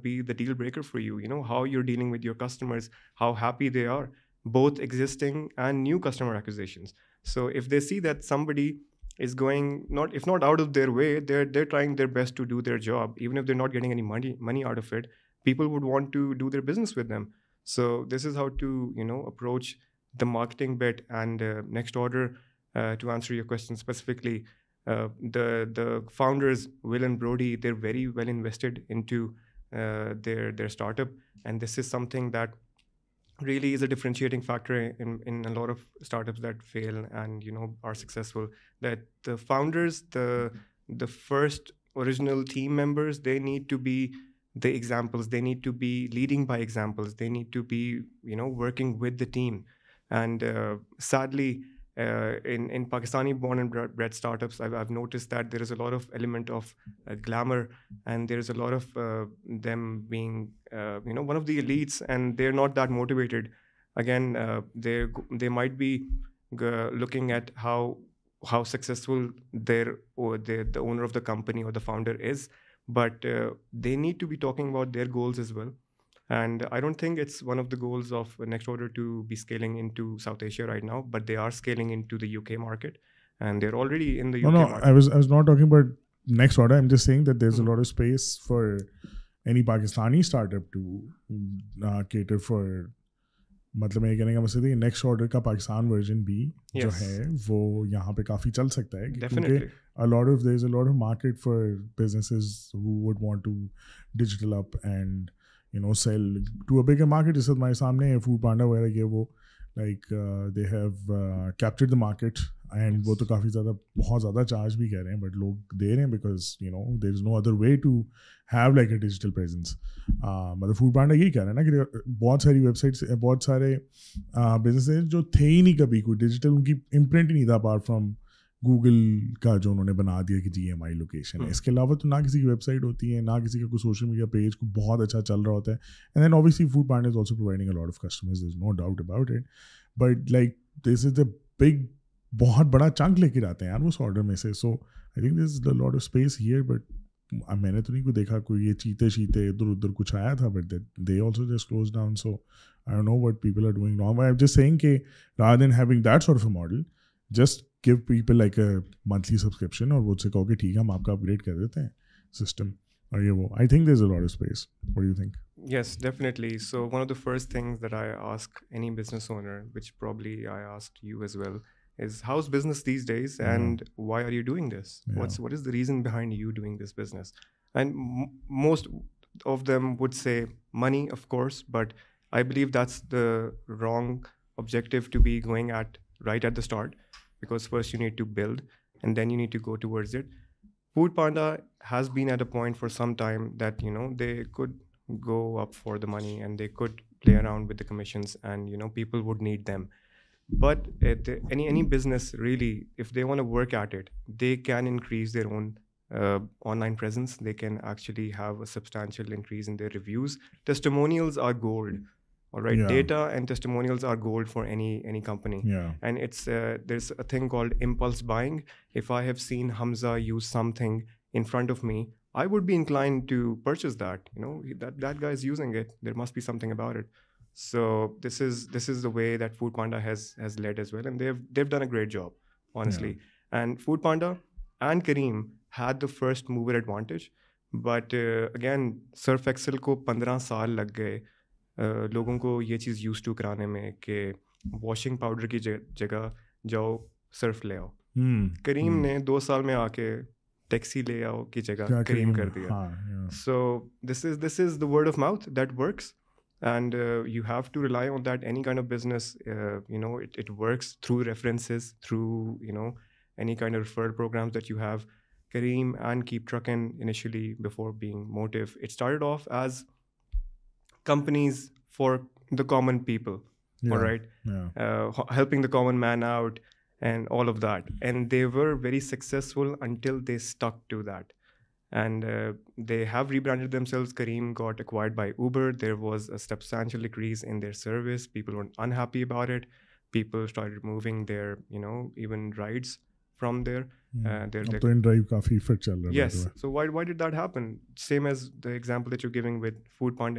be the deal breaker for you. How you're dealing with your customers, how happy they are, both existing and new customer acquisitions. So if they see that somebody is going, not if not out of their way, they're trying their best to do their job. Even if they're not getting any money out of it, people would want to do their business with them. So this is how to, approach the marketing bit. And uh, next order, uh, to answer your question specifically, uh, the founders, Will and Brody, they're very well invested into their startup. And this is something that really is a differentiating factor in a lot of startups that fail and, you know, are successful, that the founders, the first original team members, they need to be the examples. They need to be leading by examples. They need to be, you know, working with the team. And uh, sadly, uh, in Pakistani-born and bred startups, I've noticed that there is a lot of element of uh, glamour, and there is a lot of uh, them being, one of the elites, and they're not that motivated. Again, they might be looking at how successful the owner of the company or the founder is, but they need to be talking about their goals as well. And I don't think it's one of the goals of next order to be scaling in to South Asia right now but they are scaling in to the U K market and they are already in the was not talking but next order I am just seeing that there is a lot of space for any Pakistani start up to cater for مطلب میں یہ کہنے کا مقصد ہے نیکسٹ آرڈر کا پاکستان ورژن بھی جو ہے وہ یہاں پہ کافی چل سکتا ہے کیونکہ lot of there is a lot of market for business who would want to digital up and you know sell to a bigger market جس سے ہمارے سامنے فوڈ پانڈا وغیرہ کے وہ like they have capture the market and وہ تو کافی زیادہ بہت زیادہ چارج بھی کہہ رہے ہیں بٹ لوگ دے رہے ہیں because you know there is no other way to have like a digital presence مطلب فوڈ پانڈا یہی کہہ رہے ہیں نا کہ بہت ساری ویب سائٹس بہت سارے بزنس جو تھے ہی نہیں کبھی کوئی ڈیجیٹل ان کی امپرنٹ ہی نہیں تھا اپارٹ فرام گوگل کا جو انہوں نے بنا دیا کہ جی ایم آئی لوکیشن ہے اس کے علاوہ تو نہ کسی کی ویب سائٹ ہوتی ہے نہ کسی کا کوئی سوشل میڈیا پیج کو بہت اچھا چل رہا ہوتا ہے and then obviously food part is also providing lot of customers is no doubt about it but like this is a big بہت بڑا چنک لے کر آتے ہیں یار اس آرڈر میں سے so I think this is lot of space here but میں نے تو نہیں کوئی دیکھا کوئی یہ چیتے شیتے ادھر ادھر کچھ آیا تھا بٹ دیٹ دے آلسو جس close down so I know what people are doing I سینگ کہ rather than having that sort of a model just give people like a monthly subscription اور وہ سے کہو کہ ٹھیک ہے ہم آپ کا اپ گریڈ کر دیتے ہیں سسٹم اور یہ وہ I think there is a space what you think yes definitely so one of the first things that I ask any business owner which probably I ask you as well is how's business these days and why are you doing this what's what is the reason behind you doing this business and most of them would say money of course but I believe that's the wrong objective to be going at right at the start because first you need to build and then you need to go towards it. Foodpanda has been at a point for some time that, you know, they could go up for the money and they could play around with the commissions and, you know, people would need them. But any business really, if they want to work at it, they can increase their own uh, online presence. They can actually have a substantial increase in their reviews. Testimonials are gold. اور right data and testimonials are gold for any company and it's there is a thing called impulse buying if I have seen something in front of me I would be incline to purchase that you note that guy is using it there must be something about it so this is this is the way that Foodpanda has has let well and they've done a great job honestly and Foodpanda and Careem had the first mover advantage but again Surf Excel کو پندرہ سال لگ گئے لوگوں کو یہ چیز یوز ٹو کرانے میں کہ واشنگ پاؤڈر کی جگہ جاؤ صرف لے آؤ کریم نے دو سال میں آ کے ٹیکسی لے آؤ کی جگہ کریم کر دیا so this is this is the word of mouth that works and you have to rely on that any kind of business you know it works through references through you know any kind of فر programme that you have Careem and cap truck and initially before being motto as companies for the common people, all right? Yeah. Uh, helping the common man out and all of that. And they were very successful until they stuck to that. And uh, they have rebranded themselves. Kareem got acquired by Uber. There was a substantial decrease in their service. People were unhappy about it. People started removing their, even rides from there. Food point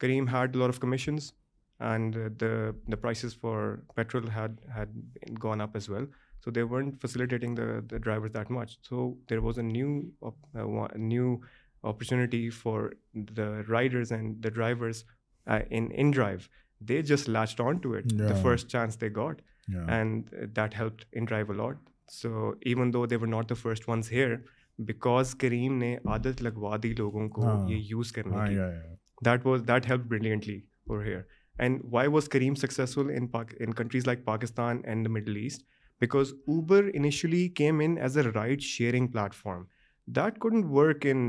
Careem commissions and prices for petrol up as well so the much so there was a new new opportunity for the riders and the drive they just last on to it first chance they got and that help in drive a lot so even though they were not the first ones here because Careem نے عادت لگوا دی لوگوں کو یہ یوز کرنا ہے that was that help brilliantly poor here and why was Careem successful in countries like Pakistan and the Middle East because Uber initially came in as a ride sharing platform That couldn't work in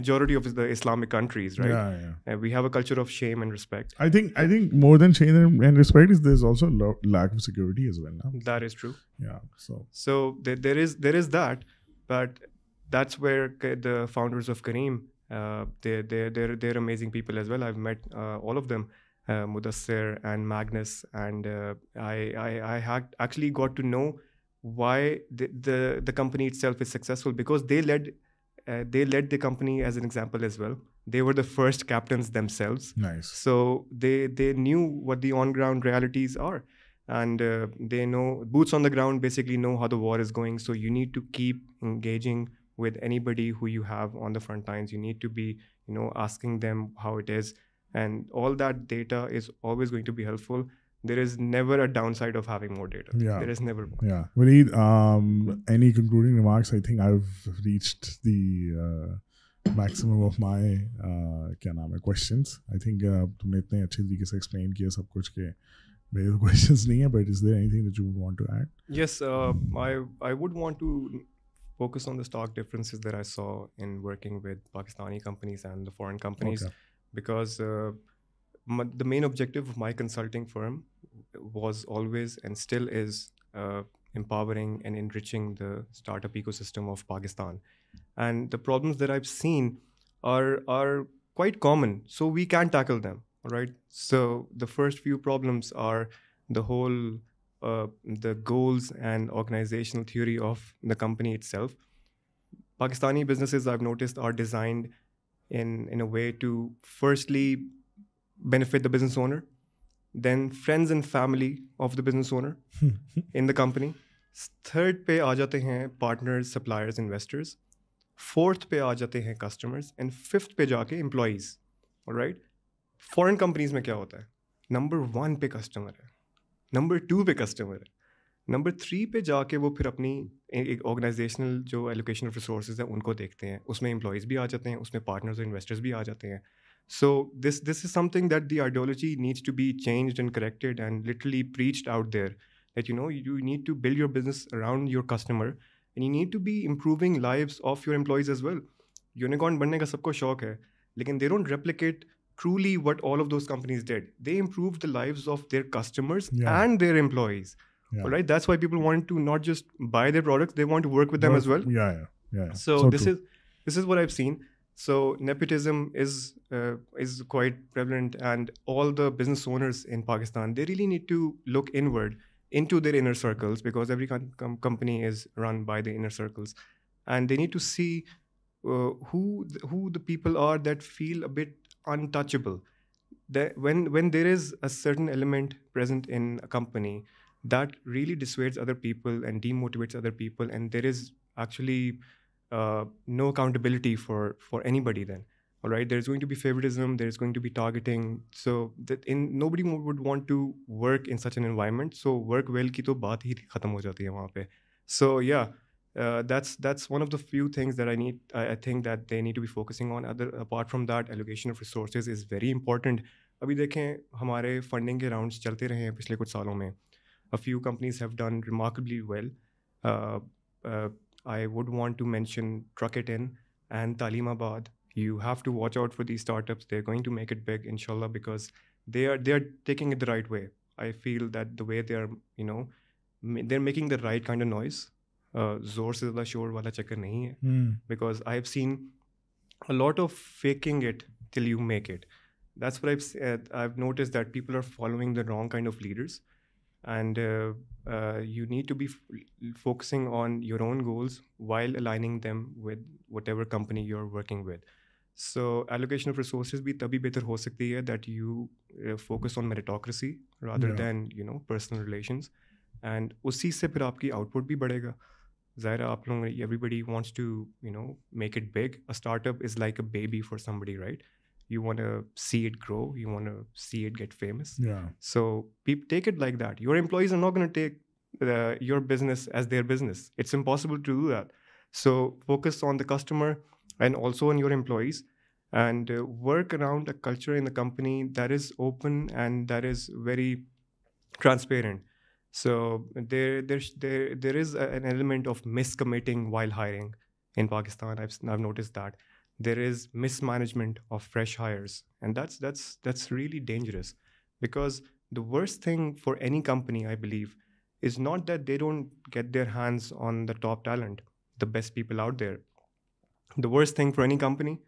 majority of the Islamic countries, right? Yeah. We have a culture of shame and respect. I think more than shame and respect is there's also lack of security as well. Now. That is true. Yeah. So there is that, but that's where the founders of Kareem, uh, they're amazing people as well. I've met uh, all of them, uh, Mudassir and Magnus, and I actually got to know why the company itself is successful, because uh, they led the company as an example as well. They were the first captains themselves. Nice. So they knew what the on-ground realities are, and uh, they know, boots on the ground basically know how the war is going. So you need to keep engaging with anybody who you have on the front lines. You need to be, asking them how it is, and all that data is always going to be helpful. There is never a downside of having more data there is never یا ولید um any concluding remarks i think i've reached the uh, maximum of my کیا نام ہے کوشچنس آئی تھنک تم نے اتنے اچھے طریقے سے ایکسپلین کیا سب کچھ کہ میرے تو کوشچنس نہیں ہیں but is there anything yes I would want to focus on the stark differences there I saw in working with Pakistani companies and the foreign companies because the main objective of my consulting firm was always and still is uh, empowering and enriching the startup ecosystem of Pakistan. And the problems that I've seen are quite common, so we can tackle them, right? So the first few problems are the whole, uh, the goals and organizational theory of the company itself. Pakistani businesses, I've noticed, are designed in a way to firstly benefit the business owner then friends and family of the business owner in the company third پہ آ جاتے ہیں پارٹنرز سپلائرز انویسٹرز فورتھ پہ آ جاتے ہیں کسٹمرز اینڈ ففتھ پہ جا کے امپلائیز اور رائٹ فورن کمپنیز میں کیا ہوتا ہے نمبر ون پہ کسٹمر ہے نمبر ٹو پہ کسٹمر ہے نمبر تھری پہ جا کے وہ پھر اپنی ایک آرگنائزیشنل جو ایلوکیشن آف ریسورسز ہیں ان کو دیکھتے ہیں اس میں امپلائیز بھی آ جاتے ہیں اس میں پارٹنرز اور انویسٹرز بھی آ جاتے ہیں so this this is something that the ideology needs to be changed and corrected and لٹلی preached out there that you know you need to build your business around your customer and you need to be improving lives of your employees as well unicorn بننے کا سب کو شوق ہے لیکن they don't replicate truly what all of those companies did they improve the life of their customers and their employees right that's why people want to not just buy their product they want work with them as well so this is this is I seen So nepotism uh, is quite prevalent, and all the business owners in Pakistan, they really need to look inward into their inner circles, because every company is run by the inner circles, and they need to see uh, who the people are that feel a bit untouchable. When there is a certain element present in a company that really dissuades other people and demotivates other people, and there is actually no accountability for for anybody then اور right there is going to be favouritism there is going to be targeting so that in nobody would want to work in such an environment so work well کی تو بات ہی ختم ہو جاتی ہے وہاں پہ سو یا that's that's one of the few things that I need I think that they need to be focusing on other apart from that allocation of resources is very important ابھی دیکھیں ہمارے فنڈنگ کے راؤنڈس چلتے رہے ہیں پچھلے کچھ سالوں میں a few companies have done remarkably well I would want to mention truck in and Taleemabad you have to watch out for the startups they are going to make it big ان شاء اللہ because they are they are taking it the right way I feel that the way they are you know they are making the right kind of noise زور سے زیادہ شور والا چکر نہیں ہے because I have seen lot of faking it till you make it that's I notice that people are following the wrong kind of leaders and you need to be focusing on your own goals while aligning them with whatever company you are working with so allocation of resources بھی تبھی بہتر ہو سکتی ہے that you focus on meritocracy rather than you know personal relations and اسی سے پھر آپ کی آؤٹ پٹ بھی بڑھے گا ظاہر آپ لوگ everybody wants to you know make it big a startup is like a baby for سم بڑی right You want to see it grow. You want to see it get famous. Yeah. So take it like that. Your employees are not going to take uh, your business as their business. It's impossible to do that. So focus on the customer and also on your employees, and uh, work around a culture in the company that is open and that is very transparent. So there is an element of miscommitting while hiring in Pakistan. I've noticed that there is mismanagement of fresh hires. And that's really dangerous, because the worst thing for any company, I believe, is not that they don't get their hands on the top talent, the best people out there. The worst thing for any company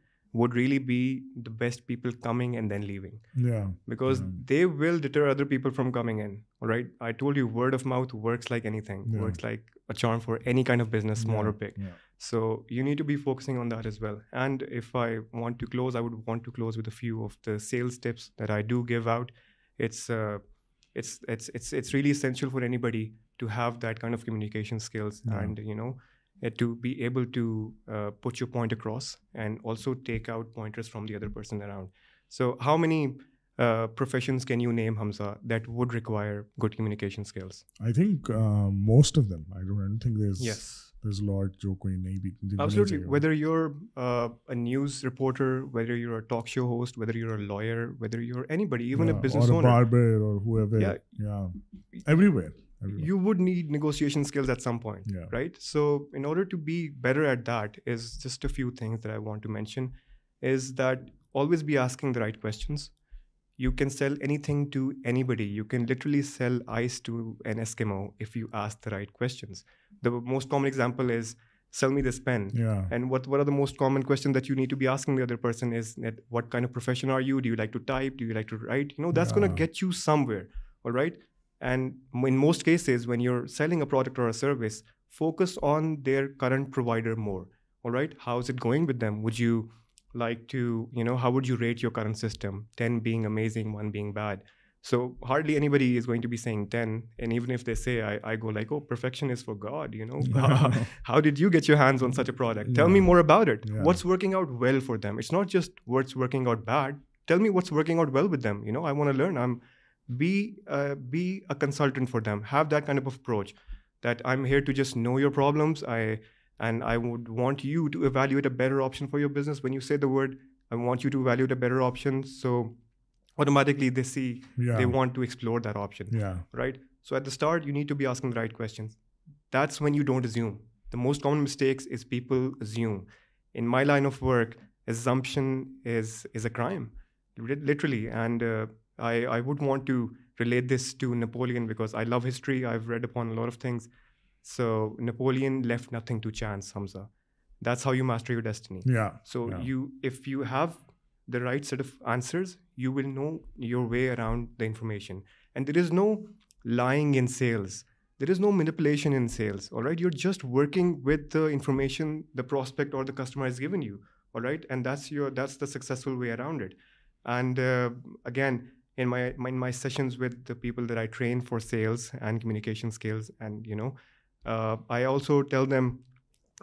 would really be the best people coming and then leaving. Yeah. Because they will deter other people from coming in. All right. I told you word of mouth works like anything. Yeah. Works like a charm for any kind of business, small or big. Yeah. So you need to be focusing on that as well. And if I want to close, I would want to close with a few of the sales tips that I do give out. It's uh, really essential for anybody to have that kind of communication skills and, you know, at we be able to pitch you point across and also take out points from the other person around so how many professions can you name ہمر good کمیکنس whether your news reporter whether you are talk show host whether you are lawyer whether you اریبی Mm-hmm. you would need negotiation skills at some point, right? So in order to be better at that, is just a few things that I want to mention is that always be asking the right questions. You can sell anything to anybody. You can literally sell ice to an Eskimo if you ask the right questions. The most common example is, sell me this pen. And what are the most common questions that you need to be asking the other person is, that what kind of profession are you? Do you like to type? Do you like to write? You know, that's going to get you somewhere, all right? And in most cases, when you're selling a product or a service, focus on their current provider more. All right, how is it going with them? Would you like to, how would you rate your current system? 10 being amazing, 1 being bad. So hardly anybody is going to be saying 10. And even if they say, I go like, oh, perfection is for God, How did you get your hands on such a product? Yeah. Tell me more about it. Yeah. What's working out well for them? It's not just what's working out bad. Tell me what's working out well with them. I want to learn. I'm uh, be a consultant for them. Have that kind of approach that I'm here to just know your problems. I would want you to evaluate a better option for your business. When you say the word, I want you to evaluate a better option. So automatically they see, they want to explore that option, right? So at the start, you need to be asking the right questions. That's when you don't assume. The most common mistakes is people assume. In my line of work, assumption is a crime, literally. And uh, I would want to relate this to Napoleon because I love history. I've read upon a lot of things. So Napoleon left nothing to chance, Hamza. That's how you master your destiny. Yeah. So if you have the right set of answers, you will know your way around the information. And there is no lying in sales. There is no manipulation in sales, all right? You're just working with the information the prospect or the customer has given you, all right? And that's the successful way around it. And uh, again, in my sessions with the people that I train for sales and communication skills, and uh, I also tell them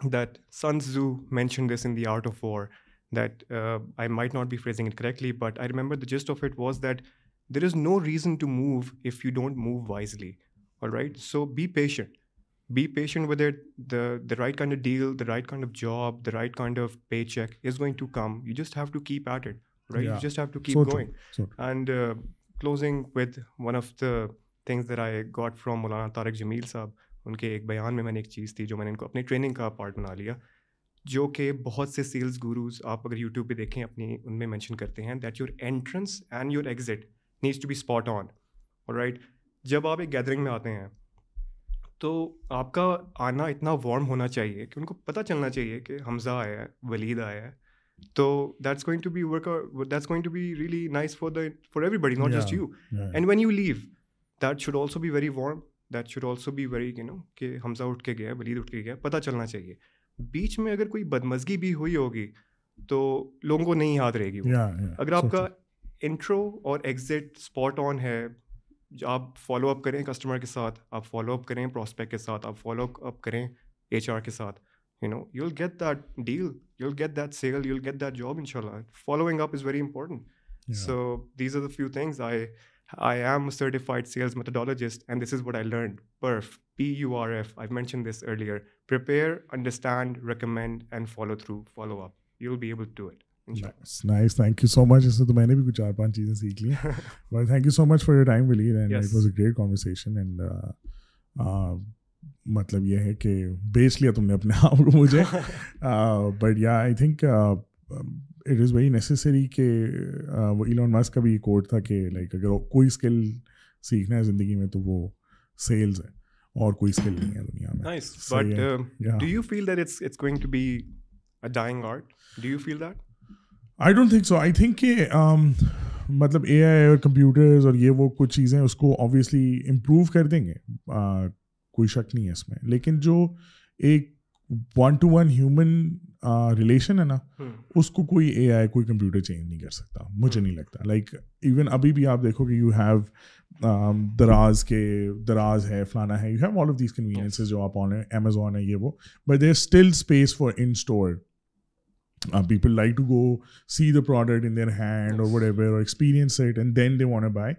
that Sun Tzu mentioned this in The Art of War, that uh, I might not be phrasing it correctly, but I remember the gist of it was that there is no reason to move if you don't move wisely. All right, so be patient. Be patient with it. The right kind of deal, the right kind of job, the right kind of paycheck is going to come. You just have to keep at it. Things there I got from Maulana Tariq جمیل صاحب ان کے ایک بیان میں میں نے ایک چیز تھی جو میں نے ان کو اپنی ٹریننگ کا پارٹ بنا لیا جو کہ بہت سے سیلز گروز آپ اگر یوٹیوب پہ دیکھیں اپنی ان میں مینشن کرتے ہیں that your entrance and your exit needs to be spot on اور رائٹ جب آپ ایک گیدرنگ میں آتے ہیں تو آپ کا آنا اتنا وارم ہونا چاہیے کہ ان کو پتہ چلنا چاہیے کہ حمزہ آیا ہے ولید آیا ہے تو that's going to be work that's going to be really nice for for the every not just you you and when leave that should also be very warm that should also be very you know کہ ہمزہ اٹھ کے گیا ولید اٹھ کے گیا پتہ چلنا چاہیے بیچ میں اگر کوئی بدمزگی بھی ہوئی ہوگی تو لوگوں کو نہیں یاد رہے گی اگر آپ کا انٹرو اور ایگزٹ اسپاٹ آن ہے آپ فالو اپ کریں کسٹمر کے ساتھ آپ فالو اپ کریں پراسپیکٹ کے ساتھ آپ فالو اپ کریں ایچ آر کے ساتھ you so nice thank much اس سے تو میں نے بھی کچھ چار پانچ چیزیں سیکھ لیں but thank you so much for your time and and was a great مطلب یہ ہے کہ بیچ لیا تم نے اپنے آپ کو مجھے but yeah I think it is very necessary کہ وہ ایلون ماسک کا بھی کوٹ تھا کہ لائک اگر کوئی اسکل سیکھنا ہے زندگی میں تو وہ سیلز ہے اور کوئی اسکل نہیں ہے دنیا میں do you feel that it's it's going to be a dying art do you feel that I don't think so I think کہ مطلب اے آئی اور کمپیوٹرز اور یہ وہ کچھ چیزیں اس کو آبویسلی امپروو کر دیں گے کوئی شک نہیں ہے اس میں لیکن جو ایک one to one human relation ہے نا اس کو کوئی اے آئی کوئی کمپیوٹر چینج نہیں کر سکتا مجھے نہیں لگتا لائک ایون ابھی بھی آپ دیکھو کہ یو ہیو دراز کے دراز ہے فلانا ہے you have all of these convenience جو آپ آن امیزون ہے یہ وہ but they still space for in store people like to go see the product in their hand اور experience and then they want a buy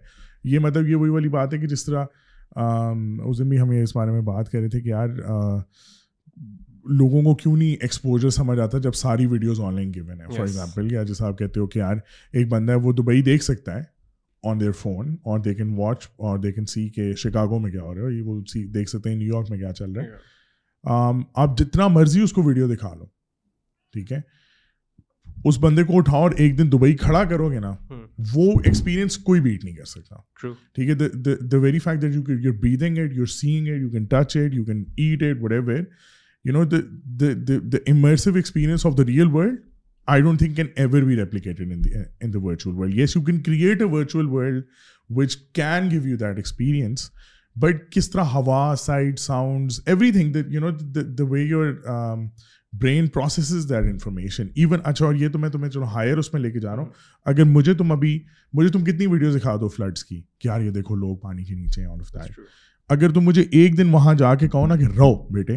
یہ مطلب یہ وہی والی بات ہے کہ جس طرح اس دن بھی ہم اس بارے میں بات کر رہے تھے کہ یار لوگوں کو کیوں نہیں ایکسپوجر سمجھ آتا جب ساری ویڈیوز آن لائن گیون ہے فار ایگزامپل کہ جیسے آپ کہتے ہو کہ یار ایک بندہ ہے وہ دبئی دیکھ سکتا ہے آن دیئر فون اور دے کین واچ اور دے کین سی کہ شکاگو میں کیا ہو رہا ہے وہ سی دیکھ سکتے ہیں نیو یارک میں کیا چل رہا ہے آپ جتنا مرضی اس کو ویڈیو دکھا لو ٹھیک ہے اس بندے کو اٹھاؤ اور ایک دن دبئی کھڑا کرو گے نا وہ ایکسپیرینس کوئی بیٹ نہیں کر سکتا ٹھیک ہے very fact that you are breathing at you air seeing it you can touch it can eat whatever you know the immersive experience of the real world I don't think can ever be replicated in virtual world yes you can create a virtual world which can give you that experience but کس طرح ہوا side sounds everything you know the way brain processes that information even اچھا اور یہ تو میں تمہیں چلو ہائر اس میں لے کے جا رہا ہوں اگر مجھے تم تم ابھی مجھے کتنی ویڈیو دکھا دو فلڈس کی کہ یار یہ دیکھو لوگ پانی کے نیچے ہیں اگر تم مجھے ایک دن وہاں جا کے کہو نا کہ رہو بیٹے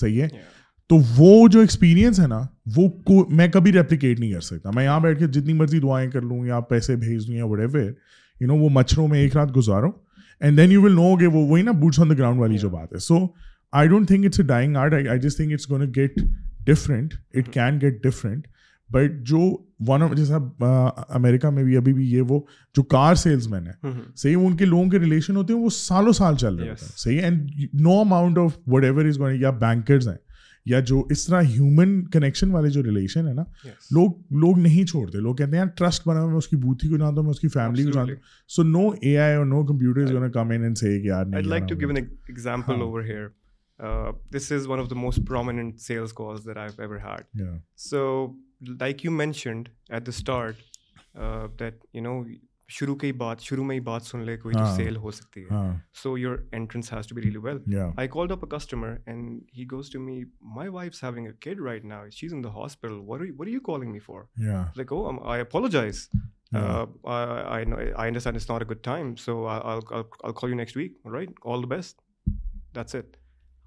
صحیح ہے تو وہ جو ایکسپیرینس ہے نا وہ کو میں کبھی ریپلیکیٹ نہیں کر سکتا میں یہاں بیٹھ کے جتنی مرضی دعائیں کر لوں یا پیسے بھیج دوں یا ایور یو نو وہ مچھروں میں ایک رات گزارو and then you will know گے بوٹس آن دا گراؤنڈ والی جو بات ہے so I don't think it's a dying art I think it's gonna get different it can get different but جو ون آف جیسا امیریکہ میں بھی ابھی بھی یہ وہ جو کار سیلس مین ہے mm-hmm. صحیح ان کے لوگوں کے ریلیشن ہوتے ہیں وہ سالوں سال چل رہے ہیں صحیح and no amount of whatever is going یا بینکرز ہیں یا جو اس طرح ہیومن کنیکشن والے جو ریلیشن ہے نا لوگ لوگ نہیں چھوڑتے لوگ کہتے ہیں ٹرسٹ بنا میں اس کی بوتھی کو جانتا ہوں میں اس کی فیملی کو جانتا ہوں سو نو اے آئی اور no computer come in and سے یار نہیں this is one of the most prominent I ever heard so like you mentioned at the start you know شروع کی بات شروع میں ہی بات لے سیل ہو سکتی ہے so your entrance has I call up customer and he goes to me my wife right now is in all the best that's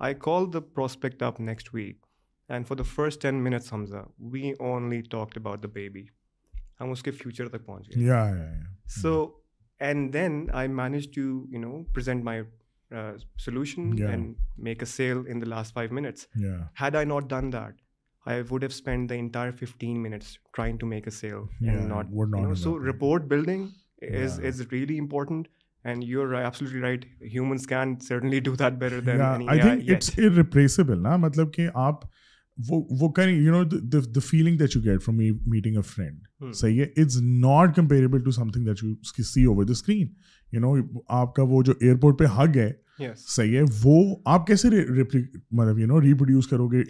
I call the prospect of next week and for the first ten minute سمجھا we only talk about the baby ہم اس کے فیوچر تک پہنچ گئے so and then I manage to you know present my solution and make a sale the last five minutes had I not done that I would have spend the entire fifteen minutes trying to make a sale so rapport building is is really important and you are absolutely right can certainly do that better than I think it's نا مطلب کہ آپ وہ وہ you you you you know know the the feeling that that get from meeting a friend صحیح ہے it's not comparable to something see over screen آپ کا وہ وہ جو ایئرپورٹ پہ ہگ ہے ہے صحیح آپ کیسے مطلب یو نو ریپروڈیوس کرو گے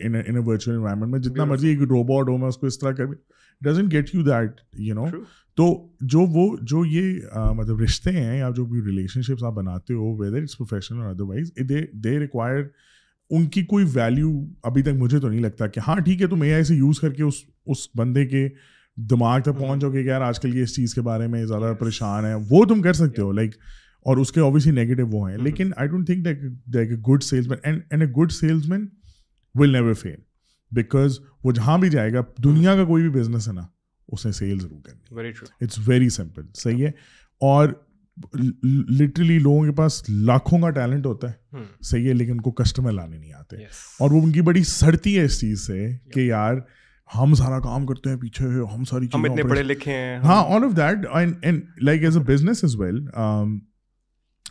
ورچوئل انوائرمنٹ میں جتنا مرضی ایک روبوٹ ہو میں اس کو اس طرح کر doesn't get you that you know تو جو وہ جو یہ مطلب رشتے ہیں یا جو بھی ریلیشن شپس آپ بناتے ہو whether it's professional or otherwise they require ان کی کوئی ویلیو ابھی تک مجھے تو نہیں لگتا کہ ہاں ٹھیک ہے تم اے آئی سے یوز کر کے اس اس بندے کے دماغ تک پہنچ گے کہ یار آج کل یہ اس چیز کے بارے میں زیادہ پریشان ہے وہ تم کر سکتے ہو لائک اور اس کے اوبیسلی نیگیٹو وہ ہیں mm-hmm. لیکن I don't think a good salesman and and a good salesman will never fail because وہ جہاں بھی جائے گا دنیا کا کوئی بھی بزنس ہے نا اس نے سیل ضرور کرنی ہے اٹس ویری سمپل صحیح اور لٹرلی لوگوں کے پاس لاکھوں کا ٹیلنٹ ہوتا ہے hmm. صحیح ہے لیکن ان کو کسٹمر لانے نہیں آتے اور وہ ان کی بڑی سڑتی ہے اس چیز سے کہ یار ہم سارا کام کرتے ہیں پیچھے ہم ساری پڑھے لکھے ہیں ہاں all of that like as a business is well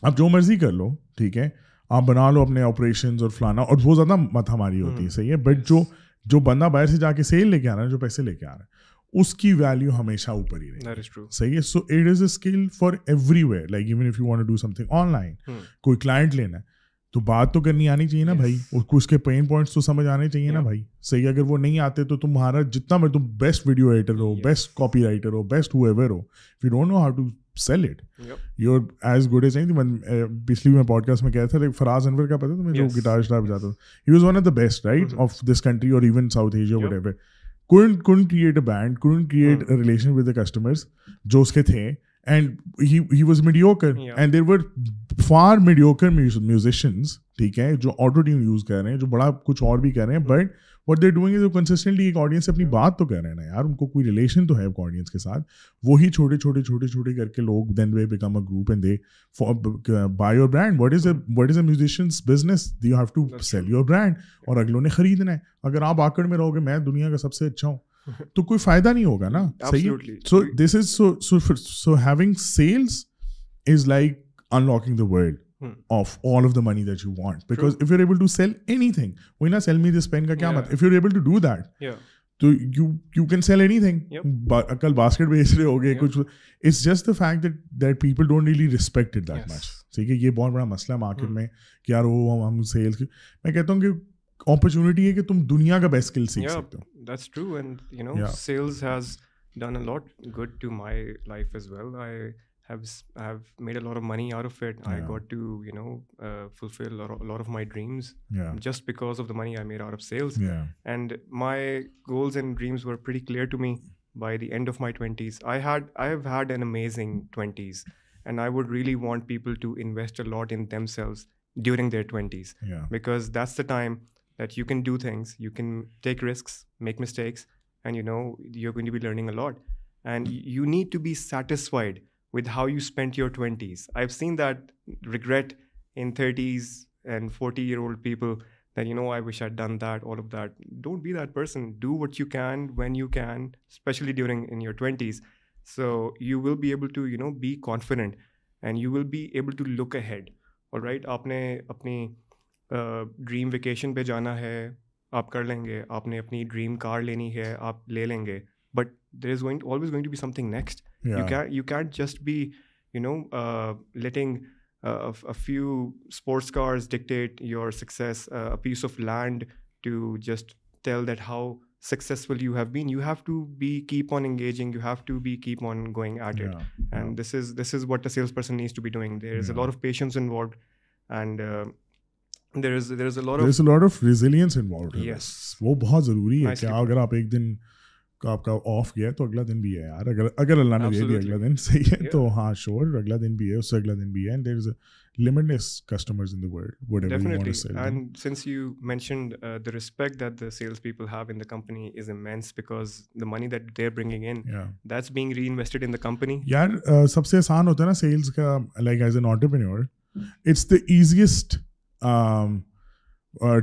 آپ جو مرضی کر لو ٹھیک ہے آپ بنا لو اپنے آپریشن اور فلانا اور وہ زیادہ مت ہماری ہوتی ہے hmm. صحیح ہے بٹ جو جو بندہ باہر سے جا کے سیل لے کے آ رہا ہے جو پیسے لے کے آ رہا ہے اس کی ویلیو ہمیشہ اوپر ہی رہے صحیح ہے so it is a skill for every way like even if you want do something online کوئی کلائنٹ لینا ہے تو بات تو کرنی آنی چاہیے نا بھائی اور اس کے پین پوائنٹس تو سمجھ آنے چاہیے نا بھائی صحیح اگر وہ نہیں آتے تو تمہارا جتنا میں تم بیسٹ ویڈیو ایڈیٹر ہو بیسٹ کاپی رائٹر ہو بیسٹ ہو ایور ہو you don't know how to sell it you are as good as پچھلی میں پوڈ کاسٹ میں کہا تھا لائک فراز انور کا پتا تھا میں جو گٹار شٹار بجاتا تھا he was one of the best right of this country اور even south Asia whatever couldn't couldn't create a band couldn't create a relation with the customers جو اس کے تھے and he was mediocre and there were for mediocre musicians ٹھیک ہے جو آٹو ٹیون یوز کر رہے ہیں جو بڑا کچھ اور بھی کر رہے ہیں but what they doing consistently ایک سے اپنی بات تو کہہ رہے ہیں نا یار ان کو کوئی ریلیشن تو ہے آڈینس کے ساتھ وہی چھوٹے چھوٹے چھوٹے چھوٹے کر کے لوگ then way become a group and they buy your brand what is a a is musicians business they have to sell your brand اور اگلوں نے خریدنا ہے اگر آپ آکڑ میں رہو گے میں دنیا کا سب سے اچھا ہوں تو کوئی فائدہ نہیں ہوگا نا صحیح so this is so so having sales is like in locking the world of of all the the money that that that that you you you you you want because if if able able to to sell sell sell any any thing thing وہی نا می دس پین کا کیا مت ڈو تو کین کل باسکٹ بیچ رہے ہو گئے کچھ it's just fact people don't really much ٹھیک ہے یہ بہت بڑا مسئلہ ہے مارکیٹ میں کہ یار وہ ہم سیل میں کہتا ہوں کہ اپرچونیٹی ہے کہ تم دنیا کا بیسٹ اسکل سیکھ سکتے ہو that's true and you know sales has done a lot good to my life as well I have made a lot of money out of it. Yeah. I got to, uh, fulfill a lot of my dreams just because of the money I made out of sales. Yeah. And my goals and dreams were pretty clear to me by the end of my 20s. I have had an amazing 20s, and I would really want people to invest a lot in themselves during their 20s, because that's the time that you can do things, you can take risks, make mistakes, and you're going to be learning a lot. And you need to be satisfied with how you spent your 20s. I seen seen that regret in thirties and forty year old people you you know I wish done done that all of that don't be that person do what you can when you can especially during in your So so you will be able to you know be confident and you will be able to look ahead اور رائٹ آپ نے اپنی ڈریم ویکیشن پہ جانا ہے آپ کر لیں گے آپ نے اپنی ڈریم کار لینی ہے آپ لے لیں گے but there is going always going to be something next piece of land how six what's ضروری ہے کا آپ کا آف گیا تو اگلا دن بھی ہے یار اگر اگر اللہ نے دے دیا اگلا دن صحیح ہے تو ہاں شور اگلا دن بھی ہے اس سے اگلا دن بھی ہے and there is limitless customers in the world whatever you want to sell and since you mentioned the respect that the sales people have in the company is immense because the money that they are bringing in that's being reinvested in the company یار سب سے آسان ہوتا ہے نا سیلز کا like as an entrepreneur it's the easiest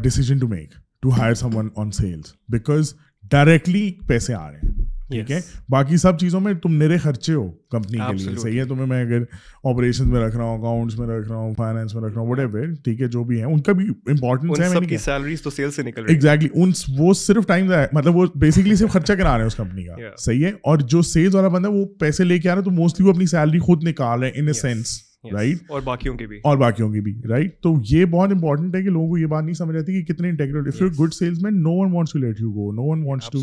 decision to make to hire someone on sales because directly پیسے آ رہے ہیں ٹھیک ہے باقی سب چیزوں میں تم نرے خرچے ہو کمپنی کے لیے صحیح ہے تمہیں میں اگر آپریشن میں رکھ رہا ہوں اکاؤنٹس میں رکھ رہا ہوں فائنانس میں رکھ رہا ہوں وٹ ایور ٹھیک ہے جو بھی ہے ان کا بھی امپورٹنس ہے ایگزیکٹلی ان وہ صرف ٹائم مطلب وہ بیسکلی صرف خرچہ کرا رہے ہیں اس کمپنی کا صحیح ہے اور جو سیلس والا بندہ ہے وہ پیسے لے کے آ رہا ہے تو موسٹلی وہ اپنی سیلری خود نکال رہے ہیں ان اے سینس رائٹ اور باقیوں کے بھی اور باقیوں کے بھی رائٹ تو یہ بہت امپورٹنٹ ہے کہ لوگوں کو یہ بات نہیں سمجھ آتی کہ کتنے integrate if you good salesman no one wants to let you go no one wants to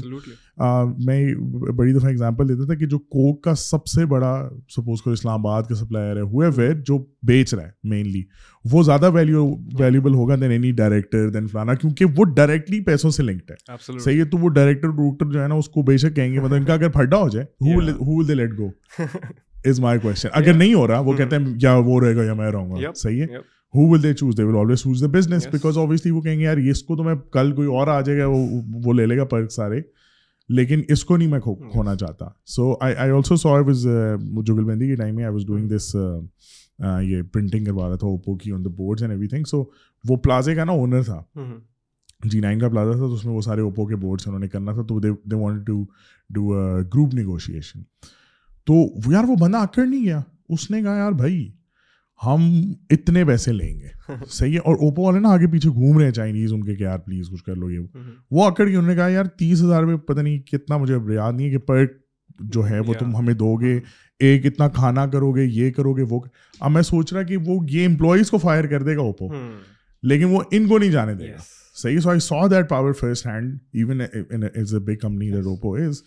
میں بڑی دفعہ اگزامپل دیتا تھا کہ جو کوک کا سب سے بڑا سپوز کو اسلام آباد کا سپلائر ہے ہوئے ویر جو بیچ رہا ہے مینلی وہ زیادہ ویلیو ویلیوبل ہوگا دین اینی ڈائریکٹر دین فلانا کیونکہ وہ ڈائریکٹلی پیسوں سے لنکڈ ہے صحیح ہے تو وہ ڈائریکٹر ڈوریکٹر جو ہے نا اس کو بے شک کہیں گے مطلب ان کا اگر پھڈا ہو جائے how will they let go is my question اگر نہیں ہو رہا وہ کہتے ہیں یا وہ رہے گا یا میں رہوں گا صحیح ہے ہو will they choose they will always choose the business because obviously وہ کہیں گے یار اس کو تو میں کل کوئی اور آ جائے گا وہ وہ لے لے گا پر سارے لیکن اس کو نہیں میں کھونا چاہتا so I I also so I was جگل بندی کے ٹائم میں آئی واز ڈوئنگ دس یہ پرنٹنگ کروا رہا تھا اوپو کی on the boards and everything so وہ پلازے کا نا اونر تھا جی نائن کا پلازا تھا تو اس میں وہ سارے اوپو کے بورڈس انہوں نے کرنا تھا تو they want to do group negotiation تو یار وہ بندہ آکڑ نہیں گیا اس نے کہا یار بھائی ہم اتنے پیسے لیں گے صحیح ہے اور اوپو والے نا آگے پیچھے گھوم رہے ہیں چائنیز ان کے کہ یار پلیز کچھ کر لو یہ وہ آکڑ کے انہوں نے کہا یار تیس ہزار روپے پتہ نہیں کتنا مجھے یاد نہیں ہے کہ پر جو ہے وہ تم ہمیں دو گے ایک اتنا کھانا کرو گے یہ کرو گے وہ اب میں سوچ رہا کہ وہ یہ امپلائیز کو فائر کر دے گا اوپو لیکن وہ ان کو نہیں جانے دے گا صحیح so I so that power first hand even a big company the روپو از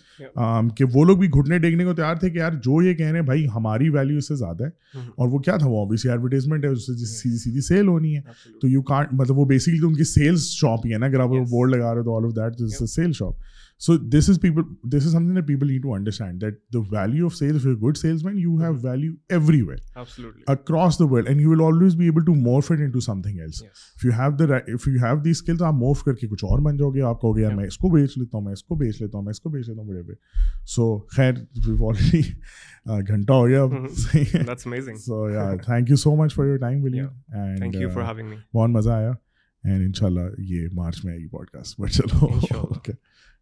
کہ وہ لوگ بھی گھٹنے ٹیکنے کو تیار تھے کہ یار جو یہ کہہ رہے ہیں بھائی ہماری ویلیو اس سے زیادہ ہے mm-hmm. اور وہ کیا تھا وہ آبیسلی ایڈورٹیزمنٹ ہے اس سے سیدھی سیدھی سیل ہونی ہے تو یو کانٹ مطلب وہ بیسکلی تو ان کی سیلس شاپ ہی ہے نا اگر آپ بورڈ لگا رہے تو all of that cell shop so so so so this this is is people people some some thing thing need to to understand that the the the of sales you you you you you you good man have have have everywhere across world and and and always be able morph it in else if skill تو آپ آپ موف کر کے کچھ اور بن جاؤ گے گے کہو میں میں میں میں اس اس اس کو کو کو بیچ بیچ بیچ لیتا لیتا لیتا ہوں ہوں ہوں بڑے پہ خیر آلریڈی گھنٹہ ہو گیا thank much for your time ول بہت مزہ آیا شاء اللہ یہ مارچ آئے گی پوڈ کاسٹ بٹ چلو اوکے